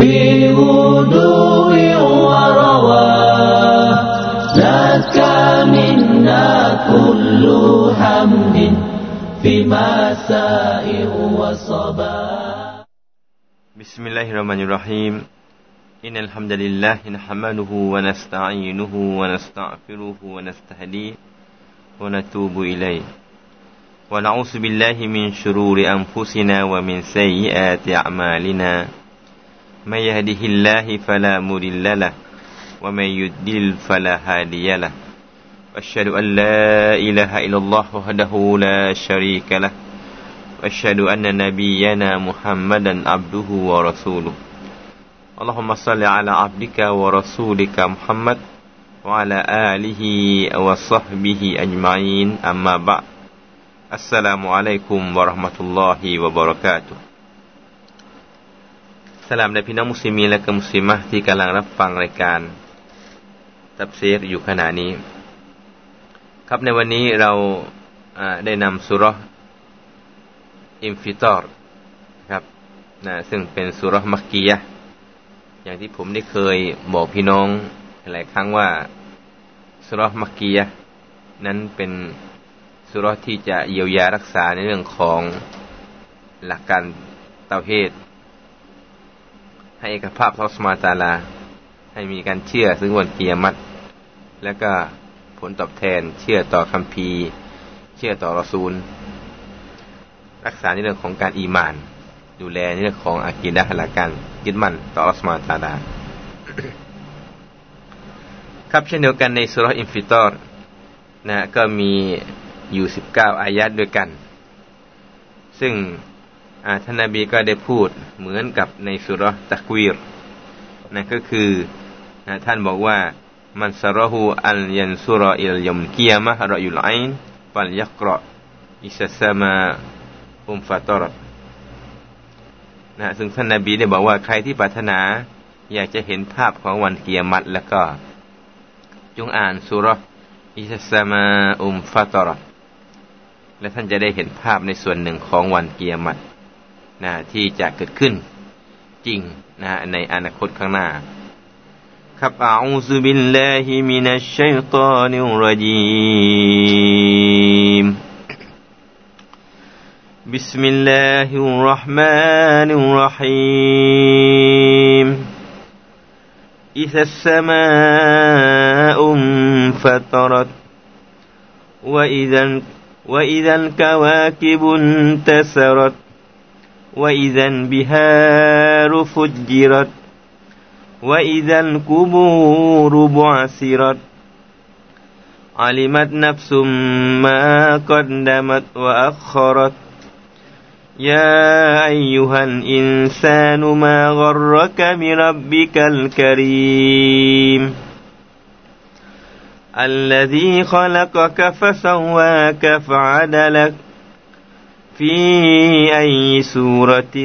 في هدوء ورواه لك منا كل حمد في مساء وصباح بسم الله الرحمن الرحيم. إن الحمد لله نحمده ونستعينه ونستغفره ونستهديه ونتوب إليه. ونعوذ بالله من شرور أنفسنا ومن سيئات أعمالنا. من يهده الله فلا مضل له ومن يضلل فلا هادي له. وأشهد أن لا إله إلا الله وحده لا شريك له. وأشهد أن نبينا محمدا عبده ورسوله. اللهم صل على عبدك ورسولك محمد وعلى آله وصحبه أجمعين. أما بعد السلام عليكم ورحمة الله وبركاته. สลามในพี่น้องมุสลิมีและก็มุสลิมะที่กำลังรับฟังรายการ ตัฟซีรอยู่ขณะนี้ ครับในวันนี้เราได้นำสุเราะฮ์อินฟิฏอรครับนะซึ่งเป็นสุเราะฮ์มักกียะฮ์อย่างที่ผมได้เคยบอกพี่น้องหลายครั้งว่าสุเราะฮ์มักกียะฮ์นั้นเป็นสุเราะฮ์ที่จะเยียวยารักษาในเรื่องของหลักการเตาฮีด ให้เอกภาพต่ออัลลอฮ์ سبحانه وتعالى ให้มีการเชื่อซึ่งวันกิยามะฮ์และก็ผลตอบแทนเชื่อต่อคัมภีร์เชื่อต่อรอซูล รักษาในเรื่องของการอีมาน ดูแลในเรื่องของอะกีดะฮ์หลักการยึดมั่นต่ออัลลอฮ์ سبحانه وتعالى ครับเช่นเดียวกันในสุเราะฮ์อินฟิฏอรนะก็มีอยู่สิบเก้าอายัดด้วยกัน ซึ่ง ท่านนาบีก็ได้พูดเหมือนกับในสุรตักวีรนั่นก็คือท่านบอกว่ามันสรหูอัลยันสุรอิลยมกียมะรอยุลไอนปัลยักรออิสสมาอุมฟาตรนะซึ่งท่านนาบีได้บอกว่าใครที่ปรารถนา อยากจะเห็นภาพของวันเกียรติแล้วก็ จงอ่านสุรอิสสมาอุมฟาตรและท่านจะได้เห็นภาพในส่วนหนึ่งของวันเกียรติ นะที่จะเกิดขึ้นจริงนะในอนาคตข้างหน้าครับอาอูซุบิลลาฮิมินัชชัยตานิรจีม بسم الله الرحمن الرحيم إذا السماء انفطرت وإذا, وإذا الكواكب انتسرت وإذا البهار فجرت وإذا القبور بعثرت علمت نفس ما قدمت وأخرت يا أيها الإنسان ما غرك بربك الكريم الذي خلقك فسواك فعدلك في أي سورة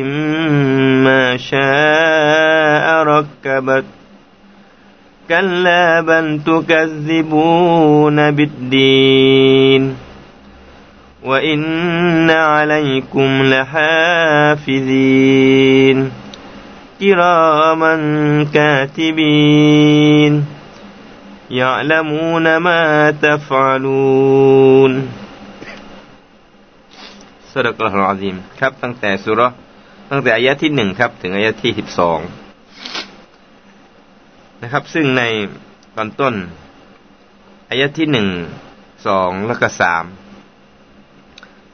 ما شاء ركبك كلا بل تكذبون بالدين. وإن عليكم لحافظين كراما كاتبين. يعلمون ما تفعلون. สุรกลอาซิมครับ ตั้งแต่สุรตั้งแต่อายะที่หนึ่งครับ ถึงอายะที่สิบสองนะครับ ซึ่งในตอนต้นอายะที่หนึ่งสองแล้วก็สาม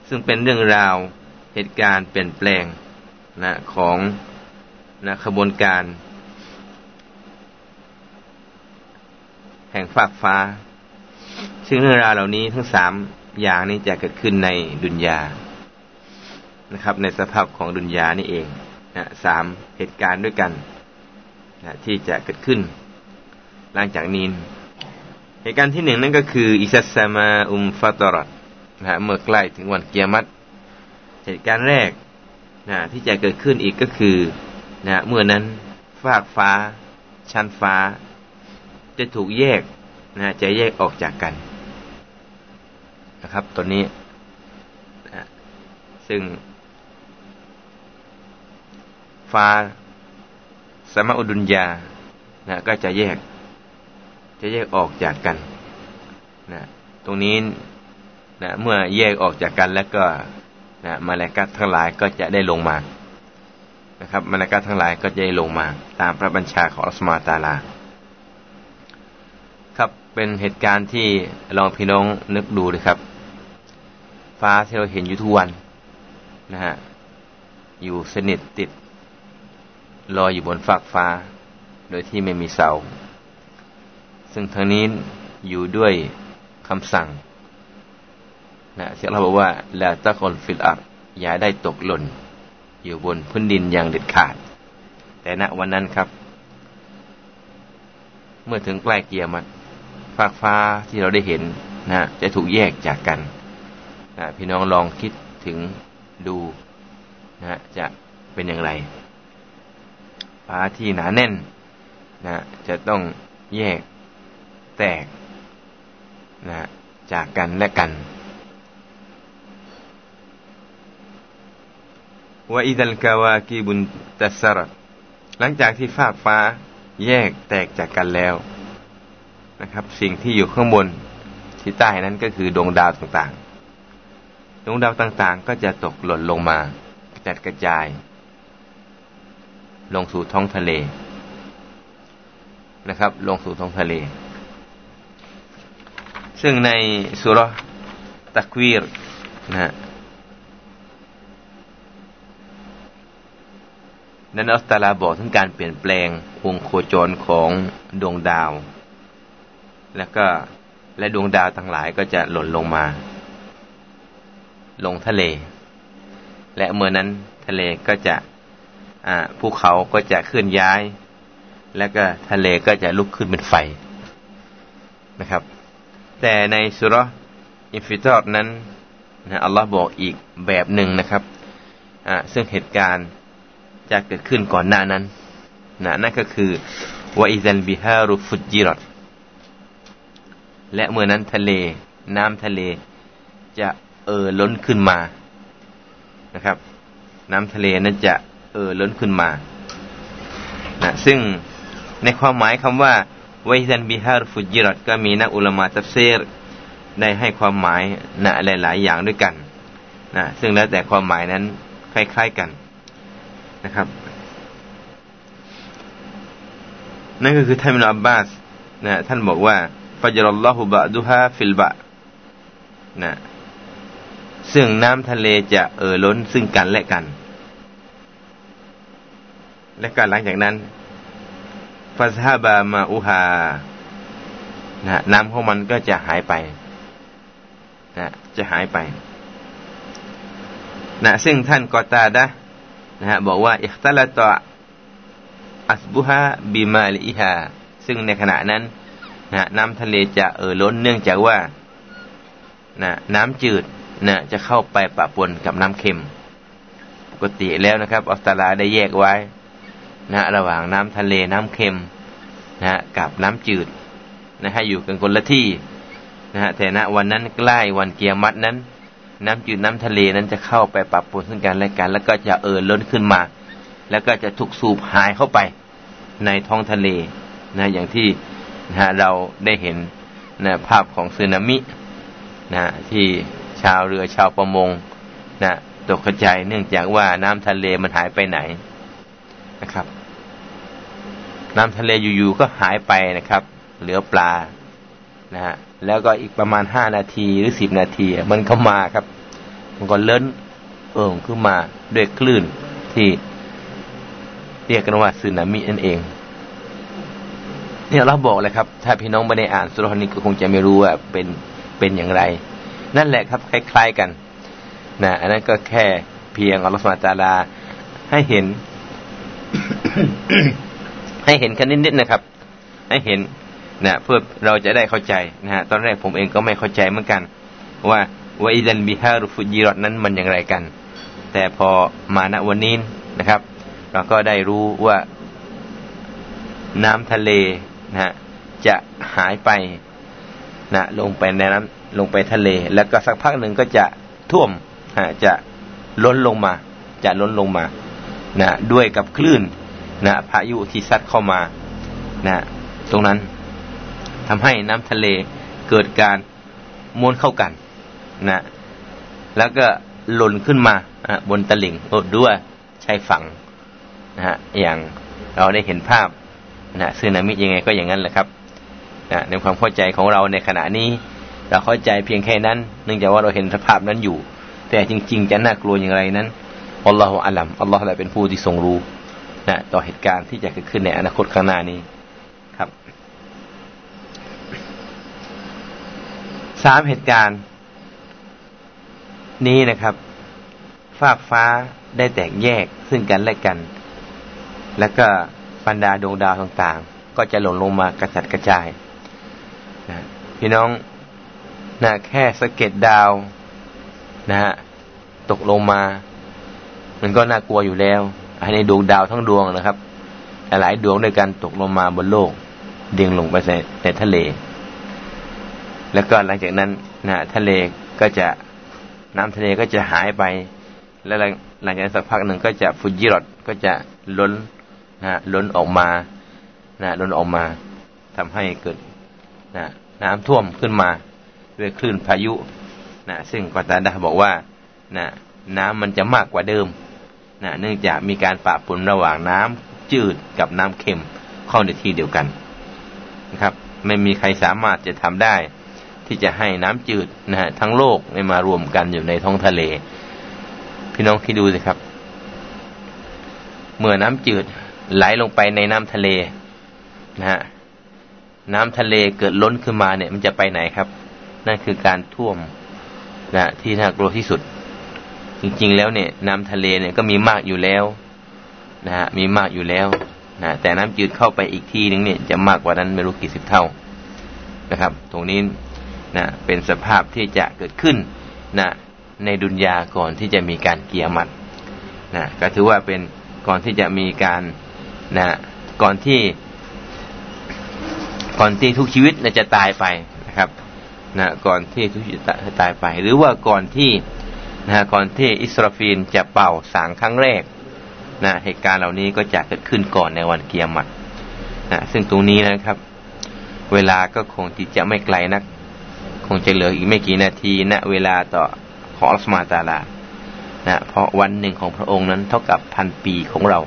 ซึ่งเป็นเรื่องราวเหตุการณ์เปลี่ยนแปลงนะของนะขบวนการ แห่งฟากฟ้า ซึ่งเรื่องราวเหล่านี้ทั้งสามอย่างนี้จะเกิดขึ้นในดุนยา นะครับ ในสภาพของดุนยานี่เองนะสามเหตุการณ์ด้วยกันนะที่จะเกิดขึ้น หลังจากนี้เหตุการณ์ที่หนึ่งนั่นก็คืออิสัสมาอุมฟาตรัตนะเมื่อใกล้ถึงวันเกียรติเหตุการณ์แรกนะที่จะเกิดขึ้นอีกก็คือนะเมื่อนั้นฟากฟ้า ชั้นฟ้า จะถูกแยกนะจะแยกออกจากกันนะครับตัวนี้นะซึ่ง ฟ้า สมอุดุญญานะก็จะแยก จะแยกออกจากกันนะตรงนี้นะเมื่อแยกออกจากกันแล้วก็นะมาลากัดทั้งหลายก็จะได้ลงมานะครับมาลากัดทั้งหลายก็จะได้ลงมา ตามพระบัญชาของอัสมาตาลา ครับเป็นเหตุการณ์ที่ลองพี่น้องนึกดูเลยครับ ฟ้าที่เราเห็นอยู่ทุกวันนะฮะอยู่สนิทติด ลอยอยู่บนฟากฟ้า โดยที่ไม่มีเสา ซึ่งทางนี้อยู่ด้วยคำสั่งนะที่เราบอกว่าลาตะกอนฟิลอัรอย่าได้ตกหล่น อยู่บนพื้นดินอย่างเด็ดขาด แต่ณวันนั้นครับ เมื่อถึงใกล้เกียรมัดฟากฟ้าที่เราได้เห็นนะจะถูกแยกจากกันนะพี่น้องลองคิดถึงดูนะจะเป็นอย่างไราที่หนาแน่นนะจะต้องแยกแตกนะจากกันและกันว่าอิดัลกาวากีบุนตัสรหลังจากที่ฟากฟ้าแยกแตกจากกันแล้วนะครับ สิ่งที่อยู่ข้างบนที่ใต้นั้นก็คือดวงดาวต่างๆ ดวงดาวต่างๆ ก็จะตกหล่นลงมากระจัดกระจาย ลงสู่ท้องทะเลนะครับ ลงสู่ท้องทะเล ซึ่งในสุรตักวีรนะนั้นอัลตาลาบอกถึงการเปลี่ยนแปลงวงโคจรของดวงดาว แล้วก็และดวงดาวทั้งหลายก็จะหล่นลงมา ลงทะเล และเมื่อนั้นทะเลก็จะ ภูเขาก็จะเคลื่อนย้าย แล้วก็ทะเลก็จะลุกขึ้นเป็นไฟนะครับ แต่ในสุเราะฮ์อินฟิฏอรนั้นนะอัลลอฮ์บอกอีกแบบหนึ่งนะครับซึ่งเหตุการณ์จะเกิดขึ้นก่อนหน้านั้นนะนั่นก็คือوإذا البحار فجرت และเมื่อนั้นทะเล น้ำทะเล จะเอ่อล้นขึ้นมานะครับ น้ำทะเลนั้นจะ เอ่อล้นขึ้นมานะซึ่งในความหมายคำว่าوإذا البحار فجرت ก็มีนักอุลามาอ์ตัฟซีรได้ให้ความหมายนะหลาย ๆ อย่างด้วยกันนะซึ่งแล้วแต่ความหมายนั้นคล้าย ๆกันนะครับ นั่นก็คือท่านมินอับบาสนะท่านบอกว่าฟัจรลลอฮุบะดุฮาฟิลบะนะซึ่งน้ำทะเลจะเอ่อล้นซึ่งกันและกัน และการหลังจากนั้นฟาซาบามาอุฮานะน้ำของมันก็จะหายไปนะจะหายไปนะซึ่งท่านกอตาดะนะฮะบอกว่าอิคตลตะอัสบุฮาบิมาลิฮาซึ่งในขณะนั้นนะน้ำทะเลจะเอ่อล้นเนื่องจากว่านะน้ำจืดนะจะเข้าไปปะปนกับน้ำเค็ม ปกติแล้วนะครับออสตราได้แยกไว้ นะระหว่างน้ำทะเลน้ำเค็มนะกับน้ำจืดนะฮะอยู่กันคนละที่นะฮะแต่ณวันนั้นใกล้วันเกียรมัดนั้น น้ำจืดน้ำทะเลนั้นจะเข้าไปปรับปนซึ่งกันและกัน แล้วก็จะเอ่อล้นขึ้นมา แล้วก็จะถูกสูบหายเข้าไปในท้องทะเลนะอย่างที่นะเราได้เห็นนะภาพของสึนามินะที่ชาวเรือชาวประมงนะตกกระจเนื่องจากว่าน้ำทะเลมันหายไปไหน นะครับ น้ำทะเลอยู่ๆก็หายไปนะครับ เหลือปลานะฮะแล้วก็อีกประมาณห้านาทีหรือสิบนาทีมันก็มาครับ มันก็เล้นเอิ่มขึ้นมาด้วยคลื่นที่เรียกกันว่าสึนามินั่นเองเนี่ยเราบอกเลยครับ ถ้าพี่น้องไม่ได้อ่านสุรนี้ก็คงจะไม่รู้ว่าเป็นเป็นอย่างไร นั่นแหละครับ คล้าย ๆกันนะอันนั้นก็แค่เพียงอัลลอฮฺตาลาให้เห็น ให้เห็นกันนิดๆนะครับ ให้เห็นนะเพื่อเราจะได้เข้าใจนะฮะตอนแรกผมเองก็ไม่เข้าใจเหมือนกัน ว่าวอิดันบิฮารุฟุจิรอดนั้นมันอย่างไรกัน แต่พอมาณวันนี้นะครับ เราก็ได้รู้ว่าน้ำทะเลนะจะหายไปนะลงไปในน้ำลงไปทะเล แล้วก็สักพักหนึ่งก็จะท่วมจะล้นลงมา จะล้นลงมานะด้วยกับคลื่น นะพายุที่ซัดเข้ามานะตรงนั้นทำให้น้ำทะเลเกิดการม้วนเข้ากันนะแล้วก็หล่นขึ้นมาบนตลิ่งด้วยชายฝั่งนะฮะอย่างเราได้เห็นภาพนะซึนามิยังไงก็อย่างนั้นแหละครับนะในความเข้าใจของเราในขณะนี้ เราเข้าใจเพียงแค่นั้น เนื่องจากว่าเราเห็นสภาพนั้นอยู่ แต่จริง ๆ จะน่ากลัวอย่างไรนั้นอัลลอฮฺอัลลัมอัลลอฮฺเป็นผู้ที่ทรงรู้ นะต่อเหตุการณ์ที่จะเกิดขึ้นในอนาคตข้างหน้านี้ครับสามเหตุการณ์ นี้นะครับฟากฟ้าได้แตกแยกซึ่งกันและกัน แล้วก็บรรดาดวงดาวต่างๆ ก็จะหล่นลงมากระจัดกระจายนะพี่น้องนะแค่สะเก็ดดาวนะฮะตกลงมา มันก็น่ากลัวอยู่แล้ว อันนี้ดวงดาวทั้งดวงนะครับ หลายดวงด้วยกันตกลงมาบนโลกดิ่งลงไปในทะเล แล้วก็หลังจากนั้นนะทะเลก็จะน้ำทะเลก็จะหายไป แล้วหลังจากสักพักหนึ่งก็จะฟุจิรอดก็จะล้นนะล้นออกมานะล้นออกมาทำให้เกิดนะน้ำท่วมขึ้นมา ด้วยคลื่นพายุนะซึ่งกอตาดาบอกว่านะน้ำมันจะมากกว่าเดิม นะเนื่องจากมีการปะปนระหว่างน้ำจืดกับน้ำเค็มเข้าในที่เดียวกันนะครับ ไม่มีใครสามารถจะทำได้ ที่จะให้น้ำจืดนะฮะทั้งโลกไม่มารวมกันอยู่ในท้องทะเล พี่น้องคิดดูสิครับ เมื่อน้ำจืดไหลลงไปในน้ำทะเลนะฮะน้ำทะเลเกิดล้นขึ้นมาเนี่ย มันจะไปไหนครับ นั่นคือการท่วมนะที่น่ากลัวที่สุด จริงๆแล้วเนี่ย น้ำทะเลเนี่ยก็มีมากอยู่แล้วนะฮะมีมากอยู่แล้วนะแต่น้ำจืดเข้าไปอีกทีนึงเนี่ยจะมากกว่านั้นไม่รู้กี่สิบเท่านะครับ ตรงนี้นะเป็นสภาพที่จะเกิดขึ้นนะในดุนยาก่อนที่จะมีการเกียรมัดนะก็ถือว่าเป็นก่อนที่จะมีการนะก่อนที่ ก่อนที่ทุกชีวิตจะตายไปนะครับนะก่อนที่ทุกชีวิตจะตายไป หรือว่าก่อนที่ นะก่อนที่อิสราฟีนจะเป่าสางครั้งแรกนะเหตุการณ์เหล่านี้ก็จะเกิดขึ้นก่อนในวันเกียรตินะซึ่งตรงนี้นะครับ เวลาก็คงที่จะไม่ไกลนัก คงจะเหลืออีกไม่กี่นาทีนะเวลาต่อของอัลสมาตาลานะเพราะวันหนึ่งของพระองค์นั้นเท่ากับพันปีของเรา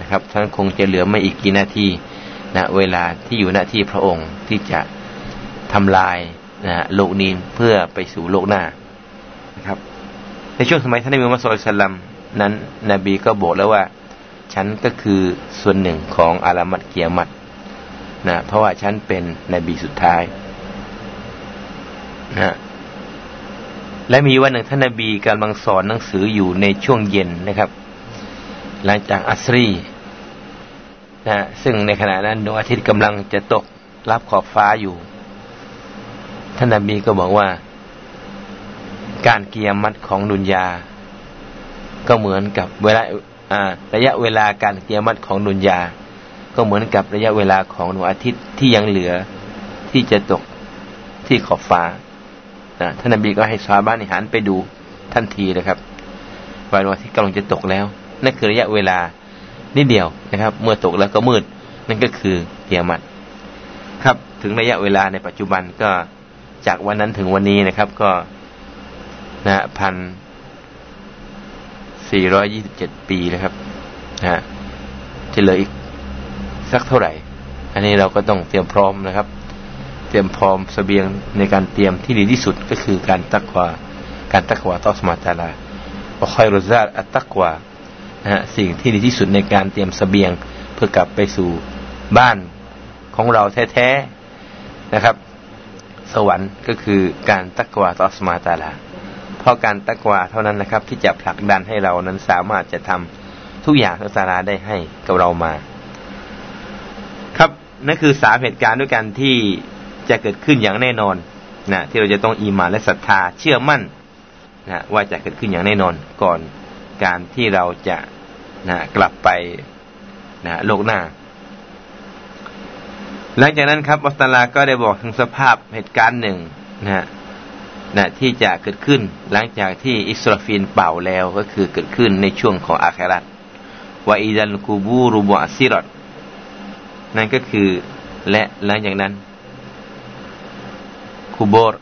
นะครับท่านคงจะเหลือไม่อีกกี่นาทีนะเวลาที่อยู่หน้าที่พระองค์ที่จะทำลายนะโลกนี้เพื่อไปสู่โลกหน้า ในช่วงสมัยท่านนบีมุฮัมมัดสุลตัลลัมนั้น นบีก็บอกแล้วว่า ฉันก็คือส่วนหนึ่งของอารามัดเกียรมัดนะเพราะว่าฉันเป็นนบีสุดท้ายนะและมีวันหนึ่งท่านนบีกำลังสอนหนังสืออยู่ในช่วงเย็นนะครับ หลังจากอัสรีนะซึ่งในขณะนั้นดวงอาทิตย์กำลังจะตกรับขอบฟ้าอยู่ ท่านนบีก็บอกว่า การเกียรมัดของดุนยา ก็เหมือนกับเวลาระยะเวลาการเกียรมัดของดุนยา ก็เหมือนกับระยะเวลาของดวงอาทิตย์ที่ยังเหลือที่จะตกที่ขอบฟ้าท่านนบีก็ให้ชาวบ้านหันไปดูทันทีเลยครับว่าดวงอาทิตย์กำลังจะตกแล้ว นั่นคือระยะเวลานิดเดียวนะครับ เมื่อตกแล้วก็มืด นั่นก็คือเกียรมัดครับ ถึงระยะเวลาในปัจจุบันก็จากวันนั้นถึงวันนี้นะครับ ก็ นะพันสี่ร้อยยี่สิบเจ็ดปีนะครับนะจะเหลืออีกสักเท่าไหร่ อันนี้เราก็ต้องเตรียมพร้อมนะครับ เตรียมพร้อมสเสบียงในการเตรียมที่ดีที่สุดก็คือการตักวาการตักวาต่อสมาตาลาว่าคอยรซาอัตตักวานะฮะสิ่งที่ดีที่สุดในการเตรียมสเสบียงเพื่อกลับไปสู่บ้านของเราแท้ๆนะครับ สวรรค์ก็คือการตักวาต่อสมาตาลา เพราะการตักวาเท่านั้นนะครับ ที่จะผลักดันให้เรานั้นสามารถจะทำทุกอย่างที่สาราได้ให้กับเรามา ครับนั่นคือสามเหตุการณ์ด้วยกันที่จะเกิดขึ้นอย่างแน่นอนนะที่เราจะต้องอีมานและศรัทธาเชื่อมั่นนะว่าจะเกิดขึ้นอย่างแน่นอนก่อนการที่เราจะนะกลับไปนะโลกหน้า หลังจากนั้นครับอัสตาลาก็ได้บอกถึงสภาพเหตุการณ์หนึ่งนะ นะที่จะเกิดขึ้นหลังจากที่อิสราฟินเป่าแล้วก็คือเกิดขึ้นในช่วงของอาคราตวะอิดันกูบูรุบอซิรอดนั่นก็คือและหลังจากนั้นกูโบร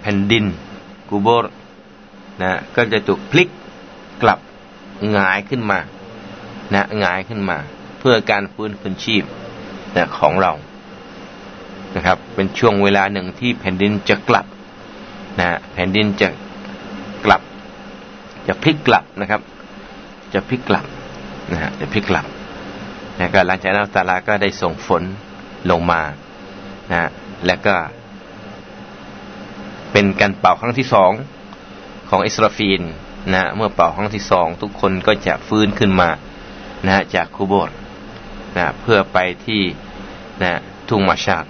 แผ่นดินกูโบรนะก็จะถูกพลิกกลับหงายขึ้นมานะหงายขึ้นมา เพื่อการฟื้นคืนชีพนะของเรานะครับ เป็นช่วงเวลาหนึ่งที่แผ่นดินจะกลับ นะแผ่นดินจะกลับ จะพลิกกลับนะครับ จะพลิกกลับนะฮะจะพลิกกลับนะก็หลังจากนั้นตาลาก็ได้ส่งฝนลงมานะแล้วก็ เป็นการเป่าครั้งที่สองของอิสราฟีนนะเมื่อเป่าครั้งที่สองทุกคนก็จะฟื้นขึ้นมานะจากคูโบสนะเพื่อไปที่นะทุ่งมาชาด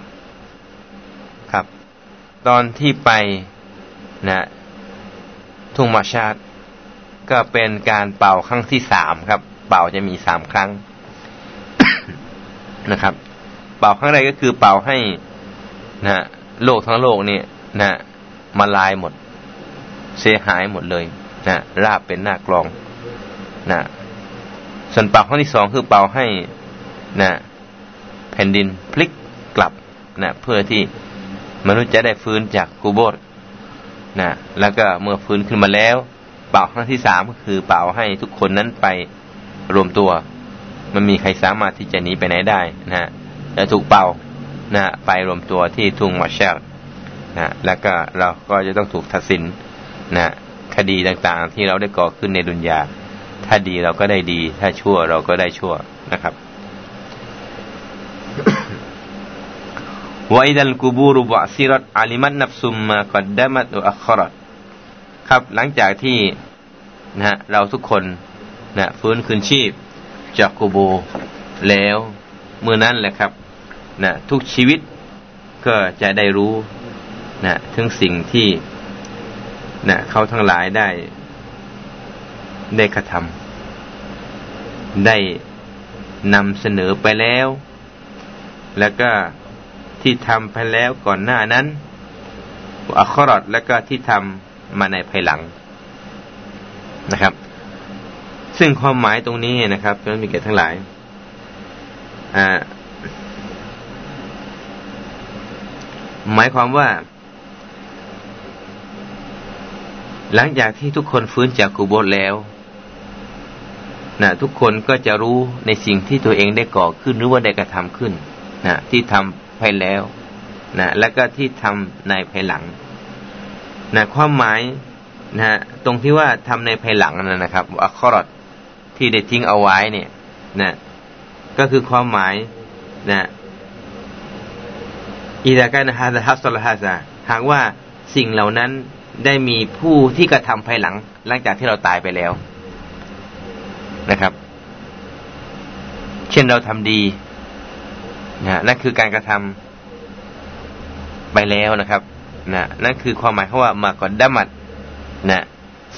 ครับ ตอนที่ไป นะทุ่งมาชาดก็เป็นการเป่าครั้งที่สามครับ เป่าจะมีสามครั้งนะครับ เป่าครั้งแรกก็คือเป่าให้นะโลกทั้งโลกนี่นะมาลายหมด เสียหายหมดเลยนะราบเป็นหน้ากลองนะส่วนเป่าครั้งที่สองคือเป่าให้นะแผ่นดินพลิกกลับนะเพื่อที่มนุษย์จะได้ฟื้นจากกูโบส นะแล้วก็เมื่อฟื้นขึ้นมาแล้ว เป่าครั้งที่สามก็คือเป่าให้ทุกคนนั้นไปรวมตัว มันมีใครสามารถที่จะหนีไปไหนได้นะแล้วถูกเป่านะไปรวมตัวที่ทุ่งมาเชลนะแล้วก็เราก็จะต้องถูกตัดสินนะคดีต่างๆ ที่เราได้ก่อขึ้นในดุนยา ถ้าดีเราก็ได้ดี ถ้าชั่วเราก็ได้ชั่วนะครับ วอิดัลกูบูรุบะซิรัตอาลิมัตนับซุมมากอดดามัตอัครัตครับหลังจากที่นะฮะเราทุกคนนะฟื้นคืนชีพจากกูบูแล้วเมื่อนั้นแหละครับนะทุกชีวิตก็จะได้รู้นะถึงสิ่งที่นะเขาทั้งหลายได้ได้กระทำได้นำเสนอไปแล้ว แล้วก็ ที่ทำไปแล้วก่อนหน้านั้นอัครอดแล้วก็ที่ทำมาในภายหลังนะครับ ซึ่งความหมายตรงนี้นะครับจะมีแก่ทั้งหลายหมายความว่า หลังจากที่ทุกคนฟื้นจากกูโบสแล้วนะทุกคนก็จะรู้ในสิ่งที่ตัวเองได้ก่อขึ้นหรือว่าได้กระทำขึ้นนะที่ทำไปแล้วนะแล้วก็ที่ทำในภายหลังนะความหมายนะตรงที่ว่าทำในภายหลังนั่นนะครับอัครอดที่ได้ทิ้งเอาไว้เนี่ยนะก็คือความหมายนะอิดาการฮาซัสลฮาซาหากว่าสิ่งเหล่านั้นได้มีผู้ที่กระทำภายหลัง หลังจากที่เราตายไปแล้วนะครับ เช่นเราทำดี นะนั่นคือการกระทำไปแล้วนะครับนะนั่นคือความหมายเขาว่ามากอดดัมัดนะ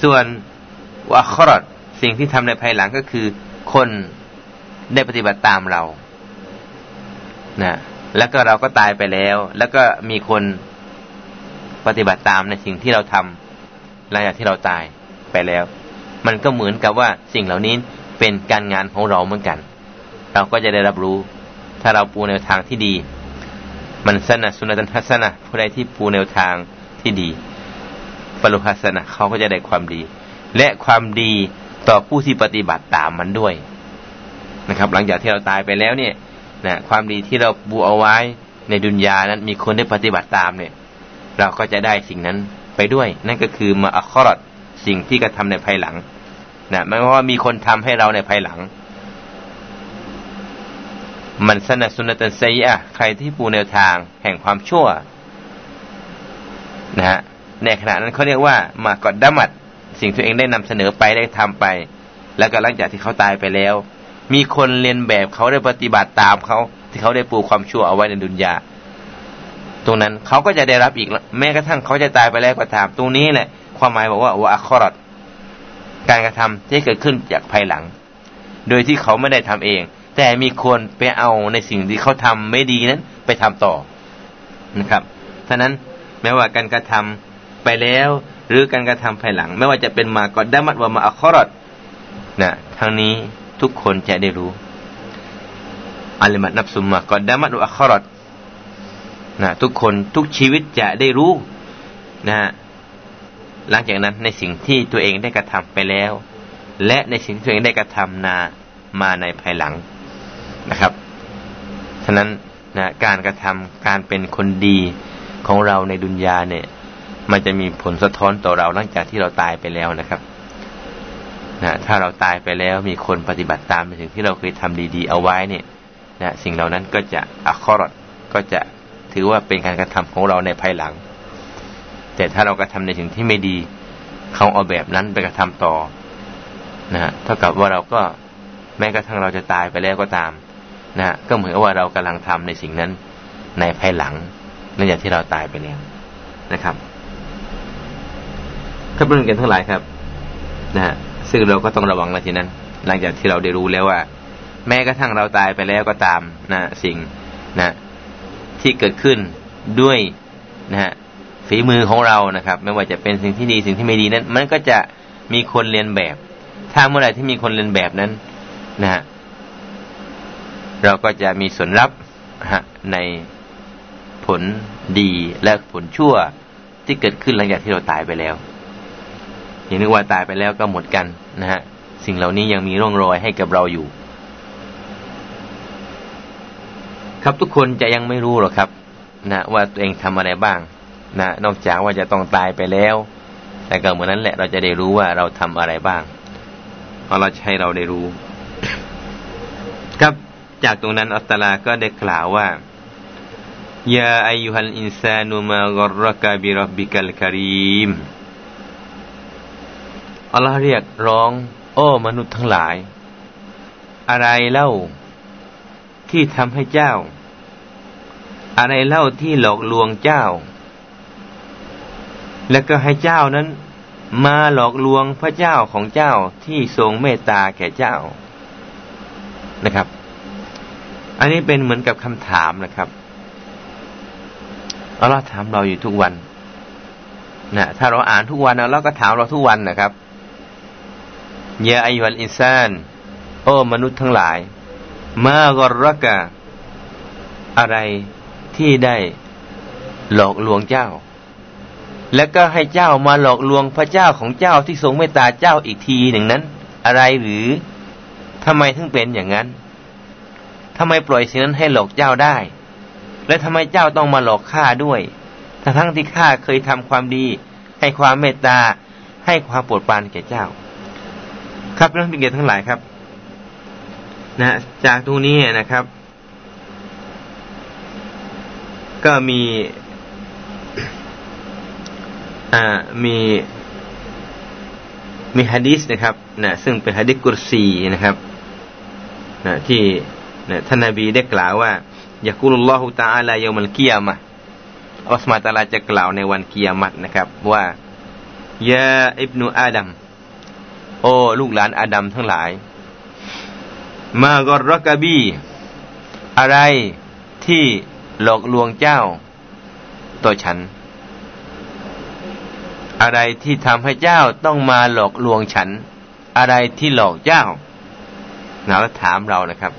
ส่วนวาครอดสิ่งที่ทำในภายหลังก็คือ คนได้ปฏิบัติตามเรานะแล้วก็เราก็ตายไปแล้ว แล้วก็มีคนปฏิบัติตามในสิ่งที่เราทำหลังจากที่เราตายไปแล้ว มันก็เหมือนกับว่าสิ่งเหล่านี้เป็นการงานของเราเหมือนกัน เราก็จะได้รับรู้ ถ้าเราปูแนวทางที่ดี มันสนะสุนตันทัศนะผู้ใดที่ปูแนวทางที่ดีปรุหัสนะเขาก็จะได้ความดี และความดีต่อผู้ที่ปฏิบัติตามมันด้วยนะครับ หลังจากที่เราตายไปแล้วเนี่ยนะความดีที่เราบูเอาไว้ในดุนยานั้นมีคนได้ปฏิบัติตามเนี่ย เราก็จะได้สิ่งนั้นไปด้วย นั่นก็คือมาอัครอดสิ่งที่กระทาในภายหลังนะไม่ว่ามีคนทำให้เราในภายหลัง มันสนัสุนตันไซยะใครที่ปูแนวทางแห่งความชั่วนะฮะในขณะนั้นเขาเรียกว่ามากอดดมัด สิ่งที่เองได้นำเสนอไปได้ทำไป แล้วก็หลังจากที่เขาตายไปแล้ว มีคนเรียนแบบเขาได้ปฏิบัติตามเขาที่เขาได้ปูความชั่วเอาไว้ในดุนยาตรงนั้นเขาก็จะได้รับอีกแม้กระทั่งเขาจะตายไปแล้วก็ตามตรงนี้แหละ ความหมายบอกว่าวะอัครอดการกระทำที่เกิดขึ้นจากภายหลัง โดยที่เขาไม่ได้ทำเอง แต่มีคนไปเอาในสิ่งที่เขาทำไม่ดีนั้น ไปทำต่อนะครับฉะนั้นแม้ว่าการกระทำไปแล้ว หรือการกระทำภายหลัง ไม่ว่าจะเป็นมากอดดามัดว่ามาอัครอดนะทางนี้ทุกคนจะได้รู้อัลมัดนับสุมมากอดามัดอัครอดนะทุกคนทุกชีวิตจะได้รู้นะหลังจากนั้นในสิ่งที่ตัวเองได้กระทำไปแล้ว และในสิ่งที่ตัวเองได้กระทำนามาในภายหลัง นะครับฉะนั้นนะการกระทำการเป็นคนดีของเราในดุนยาเนี่ย มันจะมีผลสะท้อนต่อเราหลังจากที่เราตายไปแล้วนะครับนะถ้าเราตายไปแล้วมีคนปฏิบัติตามในสิ่งที่เราเคยทำดีๆ เอาไว้เนี่ยนะสิ่งเหล่านั้นก็จะอัครอดก็จะถือว่าเป็นการกระทำของเราในภายหลัง แต่ถ้าเรากระทำในสิ่งที่ไม่ดี เขาเอาแบบนั้นไปกระทำต่อนะฮะเท่ากับว่าเราก็แม้กระทั่งเราจะตายไปแล้วก็ตาม นะก็เหมือนว่าเรากำลังทำในสิ่งนั้นในภายหลังหลังจากที่เราตายไปแล้วนะครับถ้าเป็นกันทั้งหลายครับนะซึ่งเราก็ต้องระวังในที่นั้น หลังจากที่เราได้รู้แล้วว่า แม้กระทั่งเราตายไปแล้วก็ตามนะสิ่งนะที่เกิดขึ้นด้วยนะฮะฝีมือของเรานะครับ ไม่ว่าจะเป็นสิ่งที่ดีสิ่งที่ไม่ดีนั้น มันก็จะมีคนเรียนแบบ ถ้าเมื่อไหร่ที่มีคนเรียนแบบนั้นนะฮะ เราก็จะมีส่วนรับในผลดีและผลชั่วที่เกิดขึ้นหลังจากที่เราตายไปแล้ว อย่างนึกว่าตายไปแล้วก็หมดกันนะฮะสิ่งเหล่านี้ยังมีร่องรอยให้กับเราอยู่ ครับทุกคนจะยังไม่รู้หรอกครับ นะว่าตัวเองทำอะไรบ้าง นะนอกจากว่าจะต้องตายไปแล้ว แต่ก็เหมือนนั้นแหละเราจะได้รู้ว่าเราทำอะไรบ้างเพราะเราใช้เราได้รู้ ครับ จากตรงนั้นอัสตลาก็ได้กล่าวว่ายาอายุฮัลอินซานุมากรกะบิรบบิกัลคารีมอัลลอฮ์เรียกร้อง โอ้มนุษย์ทั้งหลาย อะไรเล่า ที่ทำให้เจ้า อะไรเล่าที่หลอกลวงเจ้า แล้วก็ให้เจ้านั้น มาหลอกลวงพระเจ้าของเจ้าที่ทรงเมตตาแก่เจ้านะครับ อันนี้เป็นเหมือนกับคำถามนะครับอัลลอฮ์ถามเราอยู่ทุกวันนะถ้าเราอ่านทุกวันเราก็ถามเราทุกวันนะครับยาอายุลอินซานโอ้มนุษย์ทั้งหลาย มากรกะ อะไรที่ได้หลอกลวงเจ้า แล้วก็ให้เจ้ามาหลอกลวงพระเจ้าของเจ้าที่ทรงเมตตาเจ้าอีกทีหนึ่งนั้น อะไรหรือทำไมถึงเป็นอย่างนั้น ทำไมปล่อยสิ่งนั้นให้หลอกเจ้าได้ และทำไมเจ้าต้องมาหลอกข้าด้วย ทั้งทั้งที่ข้าเคยทำความดี ให้ความเมตตา ให้ความโปรดปรานแก่เจ้า ครับน้องเกียรติทั้งหลายครับ นะ จากตรงนี้นะครับ ก็มีอ่ามีมีฮะดิษนะครับนะซึ่งเป็นฮะดิษกุรซีนะครับนะที่ นะท่านนบีได้กล่าวว่ายากุลลอฮุตาอัลายมัลกิยามะอัสมาตาลาจะกล่าวในวันกิยามัตนะครับ ว่ายาอิบนุอาดัมโอ้ลูกหลานอาดัมทั้งหลาย มากรกบี อะไรที่หลอกลวงเจ้าต่อฉัน อะไรที่ทำให้เจ้าต้องมาหลอกลวงฉัน อะไรที่หลอกเจ้าเราถามเรานะครับ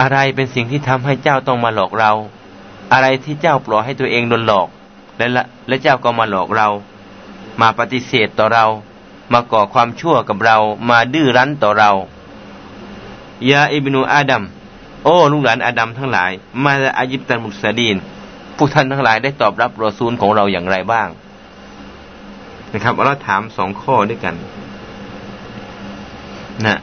อะไรเป็นสิ่งที่ทำให้เจ้าต้องมาหลอกเรา อะไรที่เจ้าปล่อยให้ตัวเองโดนหลอก และและเจ้าก็มาหลอกเรา มาปฏิเสธต่อเรา มาก่อความชั่วกับเรา มาดื้อรั้นต่อเรายาอิบนูอาดัมโอ้ลูกหลานอาดัมทั้งหลาย มาอายิบตันมุสดีนพวกท่านทั้งหลายได้ตอบรับรอซูลของเราอย่างไรบ้าง นะครับเราถามสองข้อด้วยกัน นะ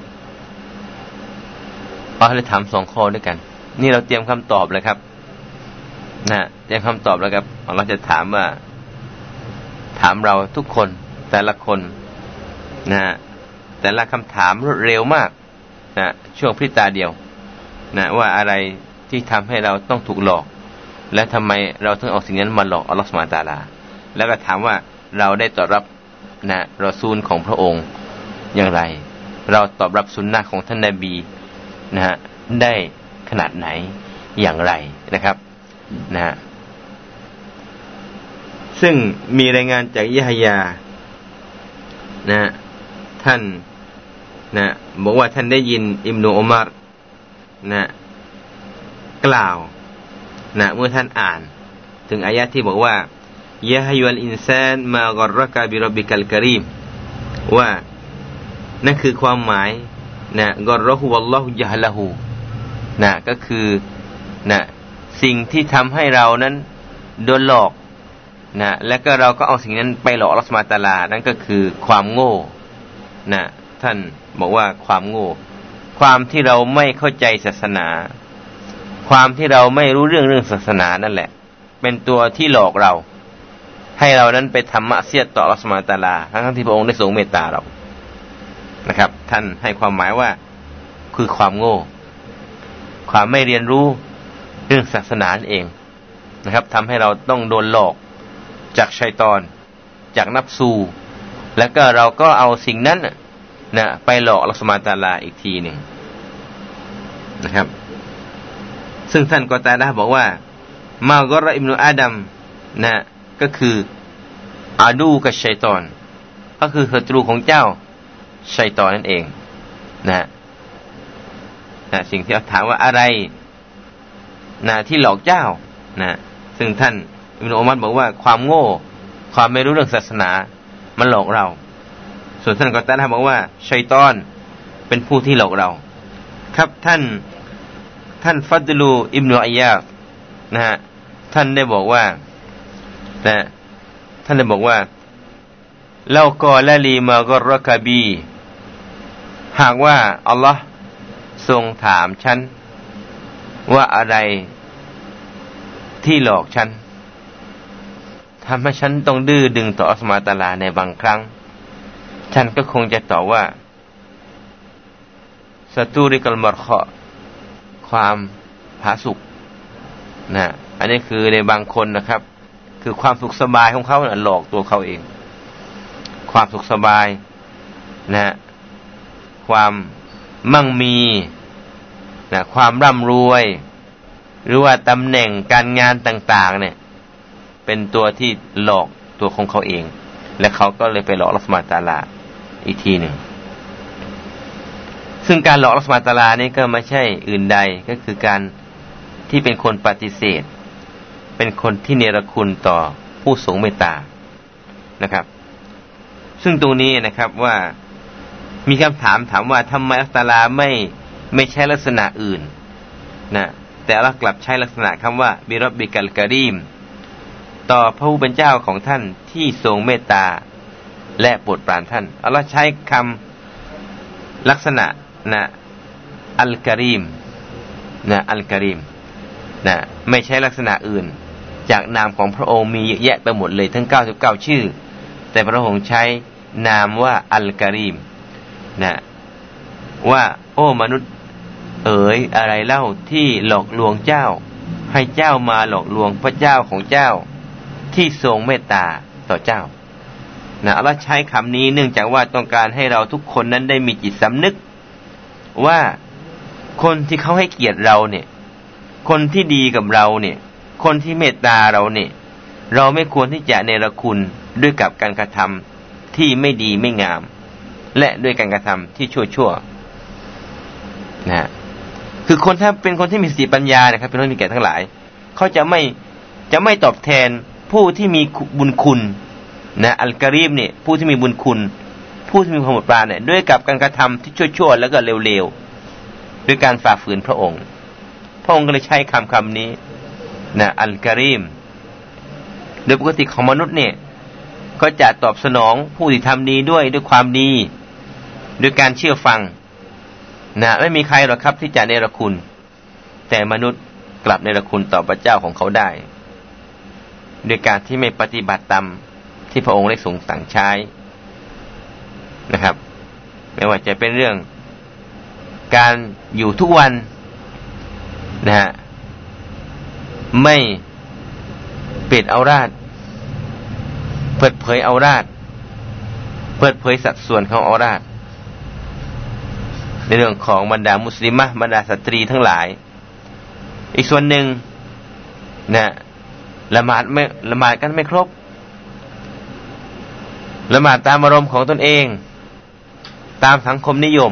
เราเลยถามสองข้อด้วยกัน นี่เราเตรียมคำตอบเลยครับนะเตรียมคำตอบแล้วครับเราจะถามว่า ถามเราทุกคนแต่ละคนนะแต่ละคำถามรวดเร็วมากนะช่วงพริตาเดียวนะว่าอะไรที่ทำให้เราต้องถูกหลอก และทำไมเราถึงเอาสิ่งนั้นมาหลอกอัลลอฮฺสมาตาลา แล้วก็ถามว่าเราได้ตอบรับนะรอซูลของพระองค์อย่างไร เราตอบรับสุนนะของท่านนาบี นะฮะได้ขนาดไหนอย่างไรนะครับนะฮะซึ่งมีรายงานจากยะฮยานะท่านนะบอกว่าท่านได้ยินอิมนุอุมารนะกล่าวนะเมื่อท่านอ่าน ถึงอายะที่บอกว่ายะฮยุลอินซานมากรรกะบิรบิกัลกรีมว่านั่นคือความหมาย นะกรรหุวัลลอฮุยะละหูนะก็คือนะสิ่งที่ทำให้เรานั้นโดนหลอกนะและก็เราก็เอาสิ่งนั้นไปหลอกลัสมาตาลา นั่นก็คือความโง่นะท่านบอกว่าความโง่ ความที่เราไม่เข้าใจศาสนา ความที่เราไม่รู้เรื่องเรื่องศาสนานั่นแหละ เป็นตัวที่หลอกเรา ให้เรานั้นไปทำมะเสียต่อลัสมาตาลา ทั้งที่พระองค์ได้ทรงเมตตาเรานะครับ ท่านให้ความหมายว่าคือความโง่ ความไม่เรียนรู้เรื่องศาสนาเองนะครับทำให้เราต้องโดนหลอกจากชัยตอน จากนับสูแล้วก็เราก็เอาสิ่งนั้นนะไปหลอกลักษมาตาลาอีกทีหนึ่งนะครับ ซึ่งท่านกอตาดาบอกว่า มากรอิมนุอาดัมนะก็คืออาดูกับชัยตอน ก็คือศัตรูของเจ้า ชัยตอนนั่นเองนะนะสิ่งที่เราถามว่าอะไรนะที่หลอกเจ้านะซึ่งท่านอิมโนอุมัดบอกว่าความโง่ ความไม่รู้เรื่องศาสนา มันหลอกเรา ส่วนท่านกอตานบอกว่าชัยตอนเป็นผู้ที่หลอกเรา ครับท่านท่านฟัดลูอิมโนอัยยานะฮะท่านได้บอกว่านะท่านได้บอกว่าเรากอละลีมากรกบี หากว่าอัลลอฮ์ทรงถามฉัน ว่าอะไรที่หลอกฉันทำให้ฉันต้องดื้อดึงต่ออัสมาตาลาในบางครั้ง ฉันก็คงจะตอบว่าสตูริกลมรเคาความผาสุกนะ อันนี้คือในบางคนนะครับ คือความสุขสบายของเขาหลอกตัวเขาเอง ความสุขสบายนะ ความมั่งมีนะความร่ำรวย หรือว่าตำแหน่งการงานต่างๆ เนี่ย เป็นตัวที่หลอกตัวของเขาเอง และเขาก็เลยไปหลอกลัสมาตาลาอีกทีหนึ่ง ซึ่งการหลอกลัสมาตาลานี่ก็ไม่ใช่อื่นใดก็คือการที่เป็นคนปฏิเสธ เป็นคนที่เนรคุณต่อผู้สูงเมตตานะครับ ซึ่งตรงนี้นะครับว่า มีคำถามถามว่าทำไมอัลตาลาไม่ไม่ใช่ลักษณะอื่นนะแต่เรากลับใช้ลักษณะคำว่าبربك الكريم ต่อพระผู้เป็นเจ้าของท่านที่ทรงเมตตาและโปรดปรานท่านอัลลอฮ์ใช้คำลักษณะนะ الكريم นะ الكريم นะไม่ใช่ลักษณะอื่น จากนามของพระองค์มีเยอะแยะไปหมดเลยทั้ง 99 ชื่อ แต่พระองค์ใช้นามว่า الكريم นะว่า โอ้มนุษย์ เอ๋ยอะไรเล่าที่หลอกลวงเจ้า ให้เจ้ามาหลอกลวงพระเจ้าของเจ้า ที่ทรงเมตตาต่อเจ้านะเราใช้คำนี้เนื่องจากว่าต้องการให้เราทุกคนนั้นได้มีจิตสำนึก ว่าคนที่เขาให้เกียรติเราเนี่ย คนที่ดีกับเราเนี่ย คนที่เมตตาเราเนี่ย เราไม่ควรที่จะเนรคุณด้วยกับการกระทำที่ไม่ดีไม่งาม และด้วยการกระทำที่ชั่วชั่วนะคือคนถ้าเป็นคนที่มีสติปัญญานะครับ เป็นคนมีแก่ทั้งหลาย เขาจะไม่จะไม่ตอบแทนผู้ที่มีบุญคุณนะอัลกรีมเนี่ยผู้ที่มีบุญคุณ ผู้ที่มีความหมดปราเนี่ยด้วยกับการกระทำที่ชั่วๆแล้วก็เร็วๆด้วยการฝ่าฝืนพระองค์ พระองค์ก็เลยใช้คำคำนี้นะอัลกรีมโดยปกติของมนุษย์เนี่ย ก็จะตอบสนองผู้ที่ทำดีด้วยด้วยความดี ด้วยการเชื่อฟังนะไม่มีใครหรอกครับที่จะเนรคุณ แต่มนุษย์กลับเนรคุณต่อพระเจ้าของเขาได้ด้วยการที่ไม่ปฏิบัติตามที่พระองค์ได้ทรงสั่งใช้นะครับ ไม่ว่าจะเป็นเรื่องการอยู่ทุกวันนะฮะไม่เปิดเอาราดเปิดเผยเอาราดเปิดเผยสัดส่วนของเอาราด ในเรื่องของบรรดามุสลิมะบรรดาสตรีทั้งหลาย อีกส่วนหนึ่งนะละหมาดไม่ละหมาดกันไม่ครบละหมาดตามอารมณ์ของตนเอง ตามสังคมนิยม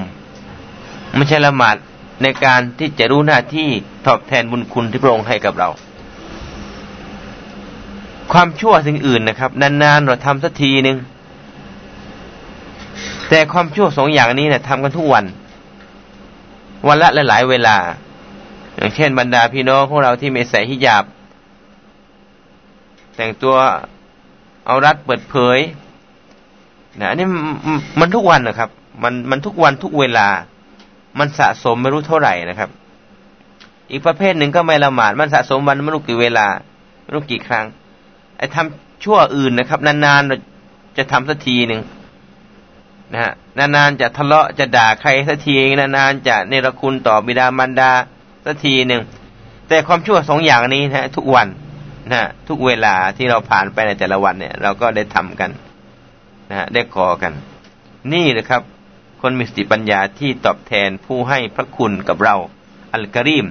ไม่ใช่ละหมาดในการที่จะรู้หน้าที่ตอบแทนบุญคุณที่พระองค์ให้กับเรา ความชั่วสิ่งอื่นนะครับ นานๆเราทำสักทีหนึ่งแต่ความชั่วสองอย่างนี้เนะี่ยทำกันทุกวัน วันละหลายๆเวลา อย่างเช่นบรรดาพี่น้องของเราที่ม่ใส่ฮิญาบ แต่งตัวเอารัดเปิดเผยนะนี่มันทุกวันนะครับ มันมันทุกวันทุกเวลา มันสะสมไม่รู้เท่าไหร่นะครับ อีกประเภทหนึ่งก็ไม่ละหมาด มันสะสมวันไม่รู้กี่เวลาไม่รู้กี่ครั้งไอ้ทำชั่วอื่นนะครับ นานๆเราจะทำสักทีหนึ่ง นะฮะนานๆจะทะเลาะจะด่าใครสักทีนานๆจะเนรคุณต่อบิดามารดาสักทีหนึ่งแต่ความชั่วสองอย่างนี้นะทุกวันนะทุกเวลาที่เราผ่านไปในแต่ละวันเนี่ย เราก็ได้ทำกันนะได้ก่อกัน นี่นะครับ คนมีสติปัญญาที่ตอบแทนผู้ให้พระคุณกับเรา อัลกริม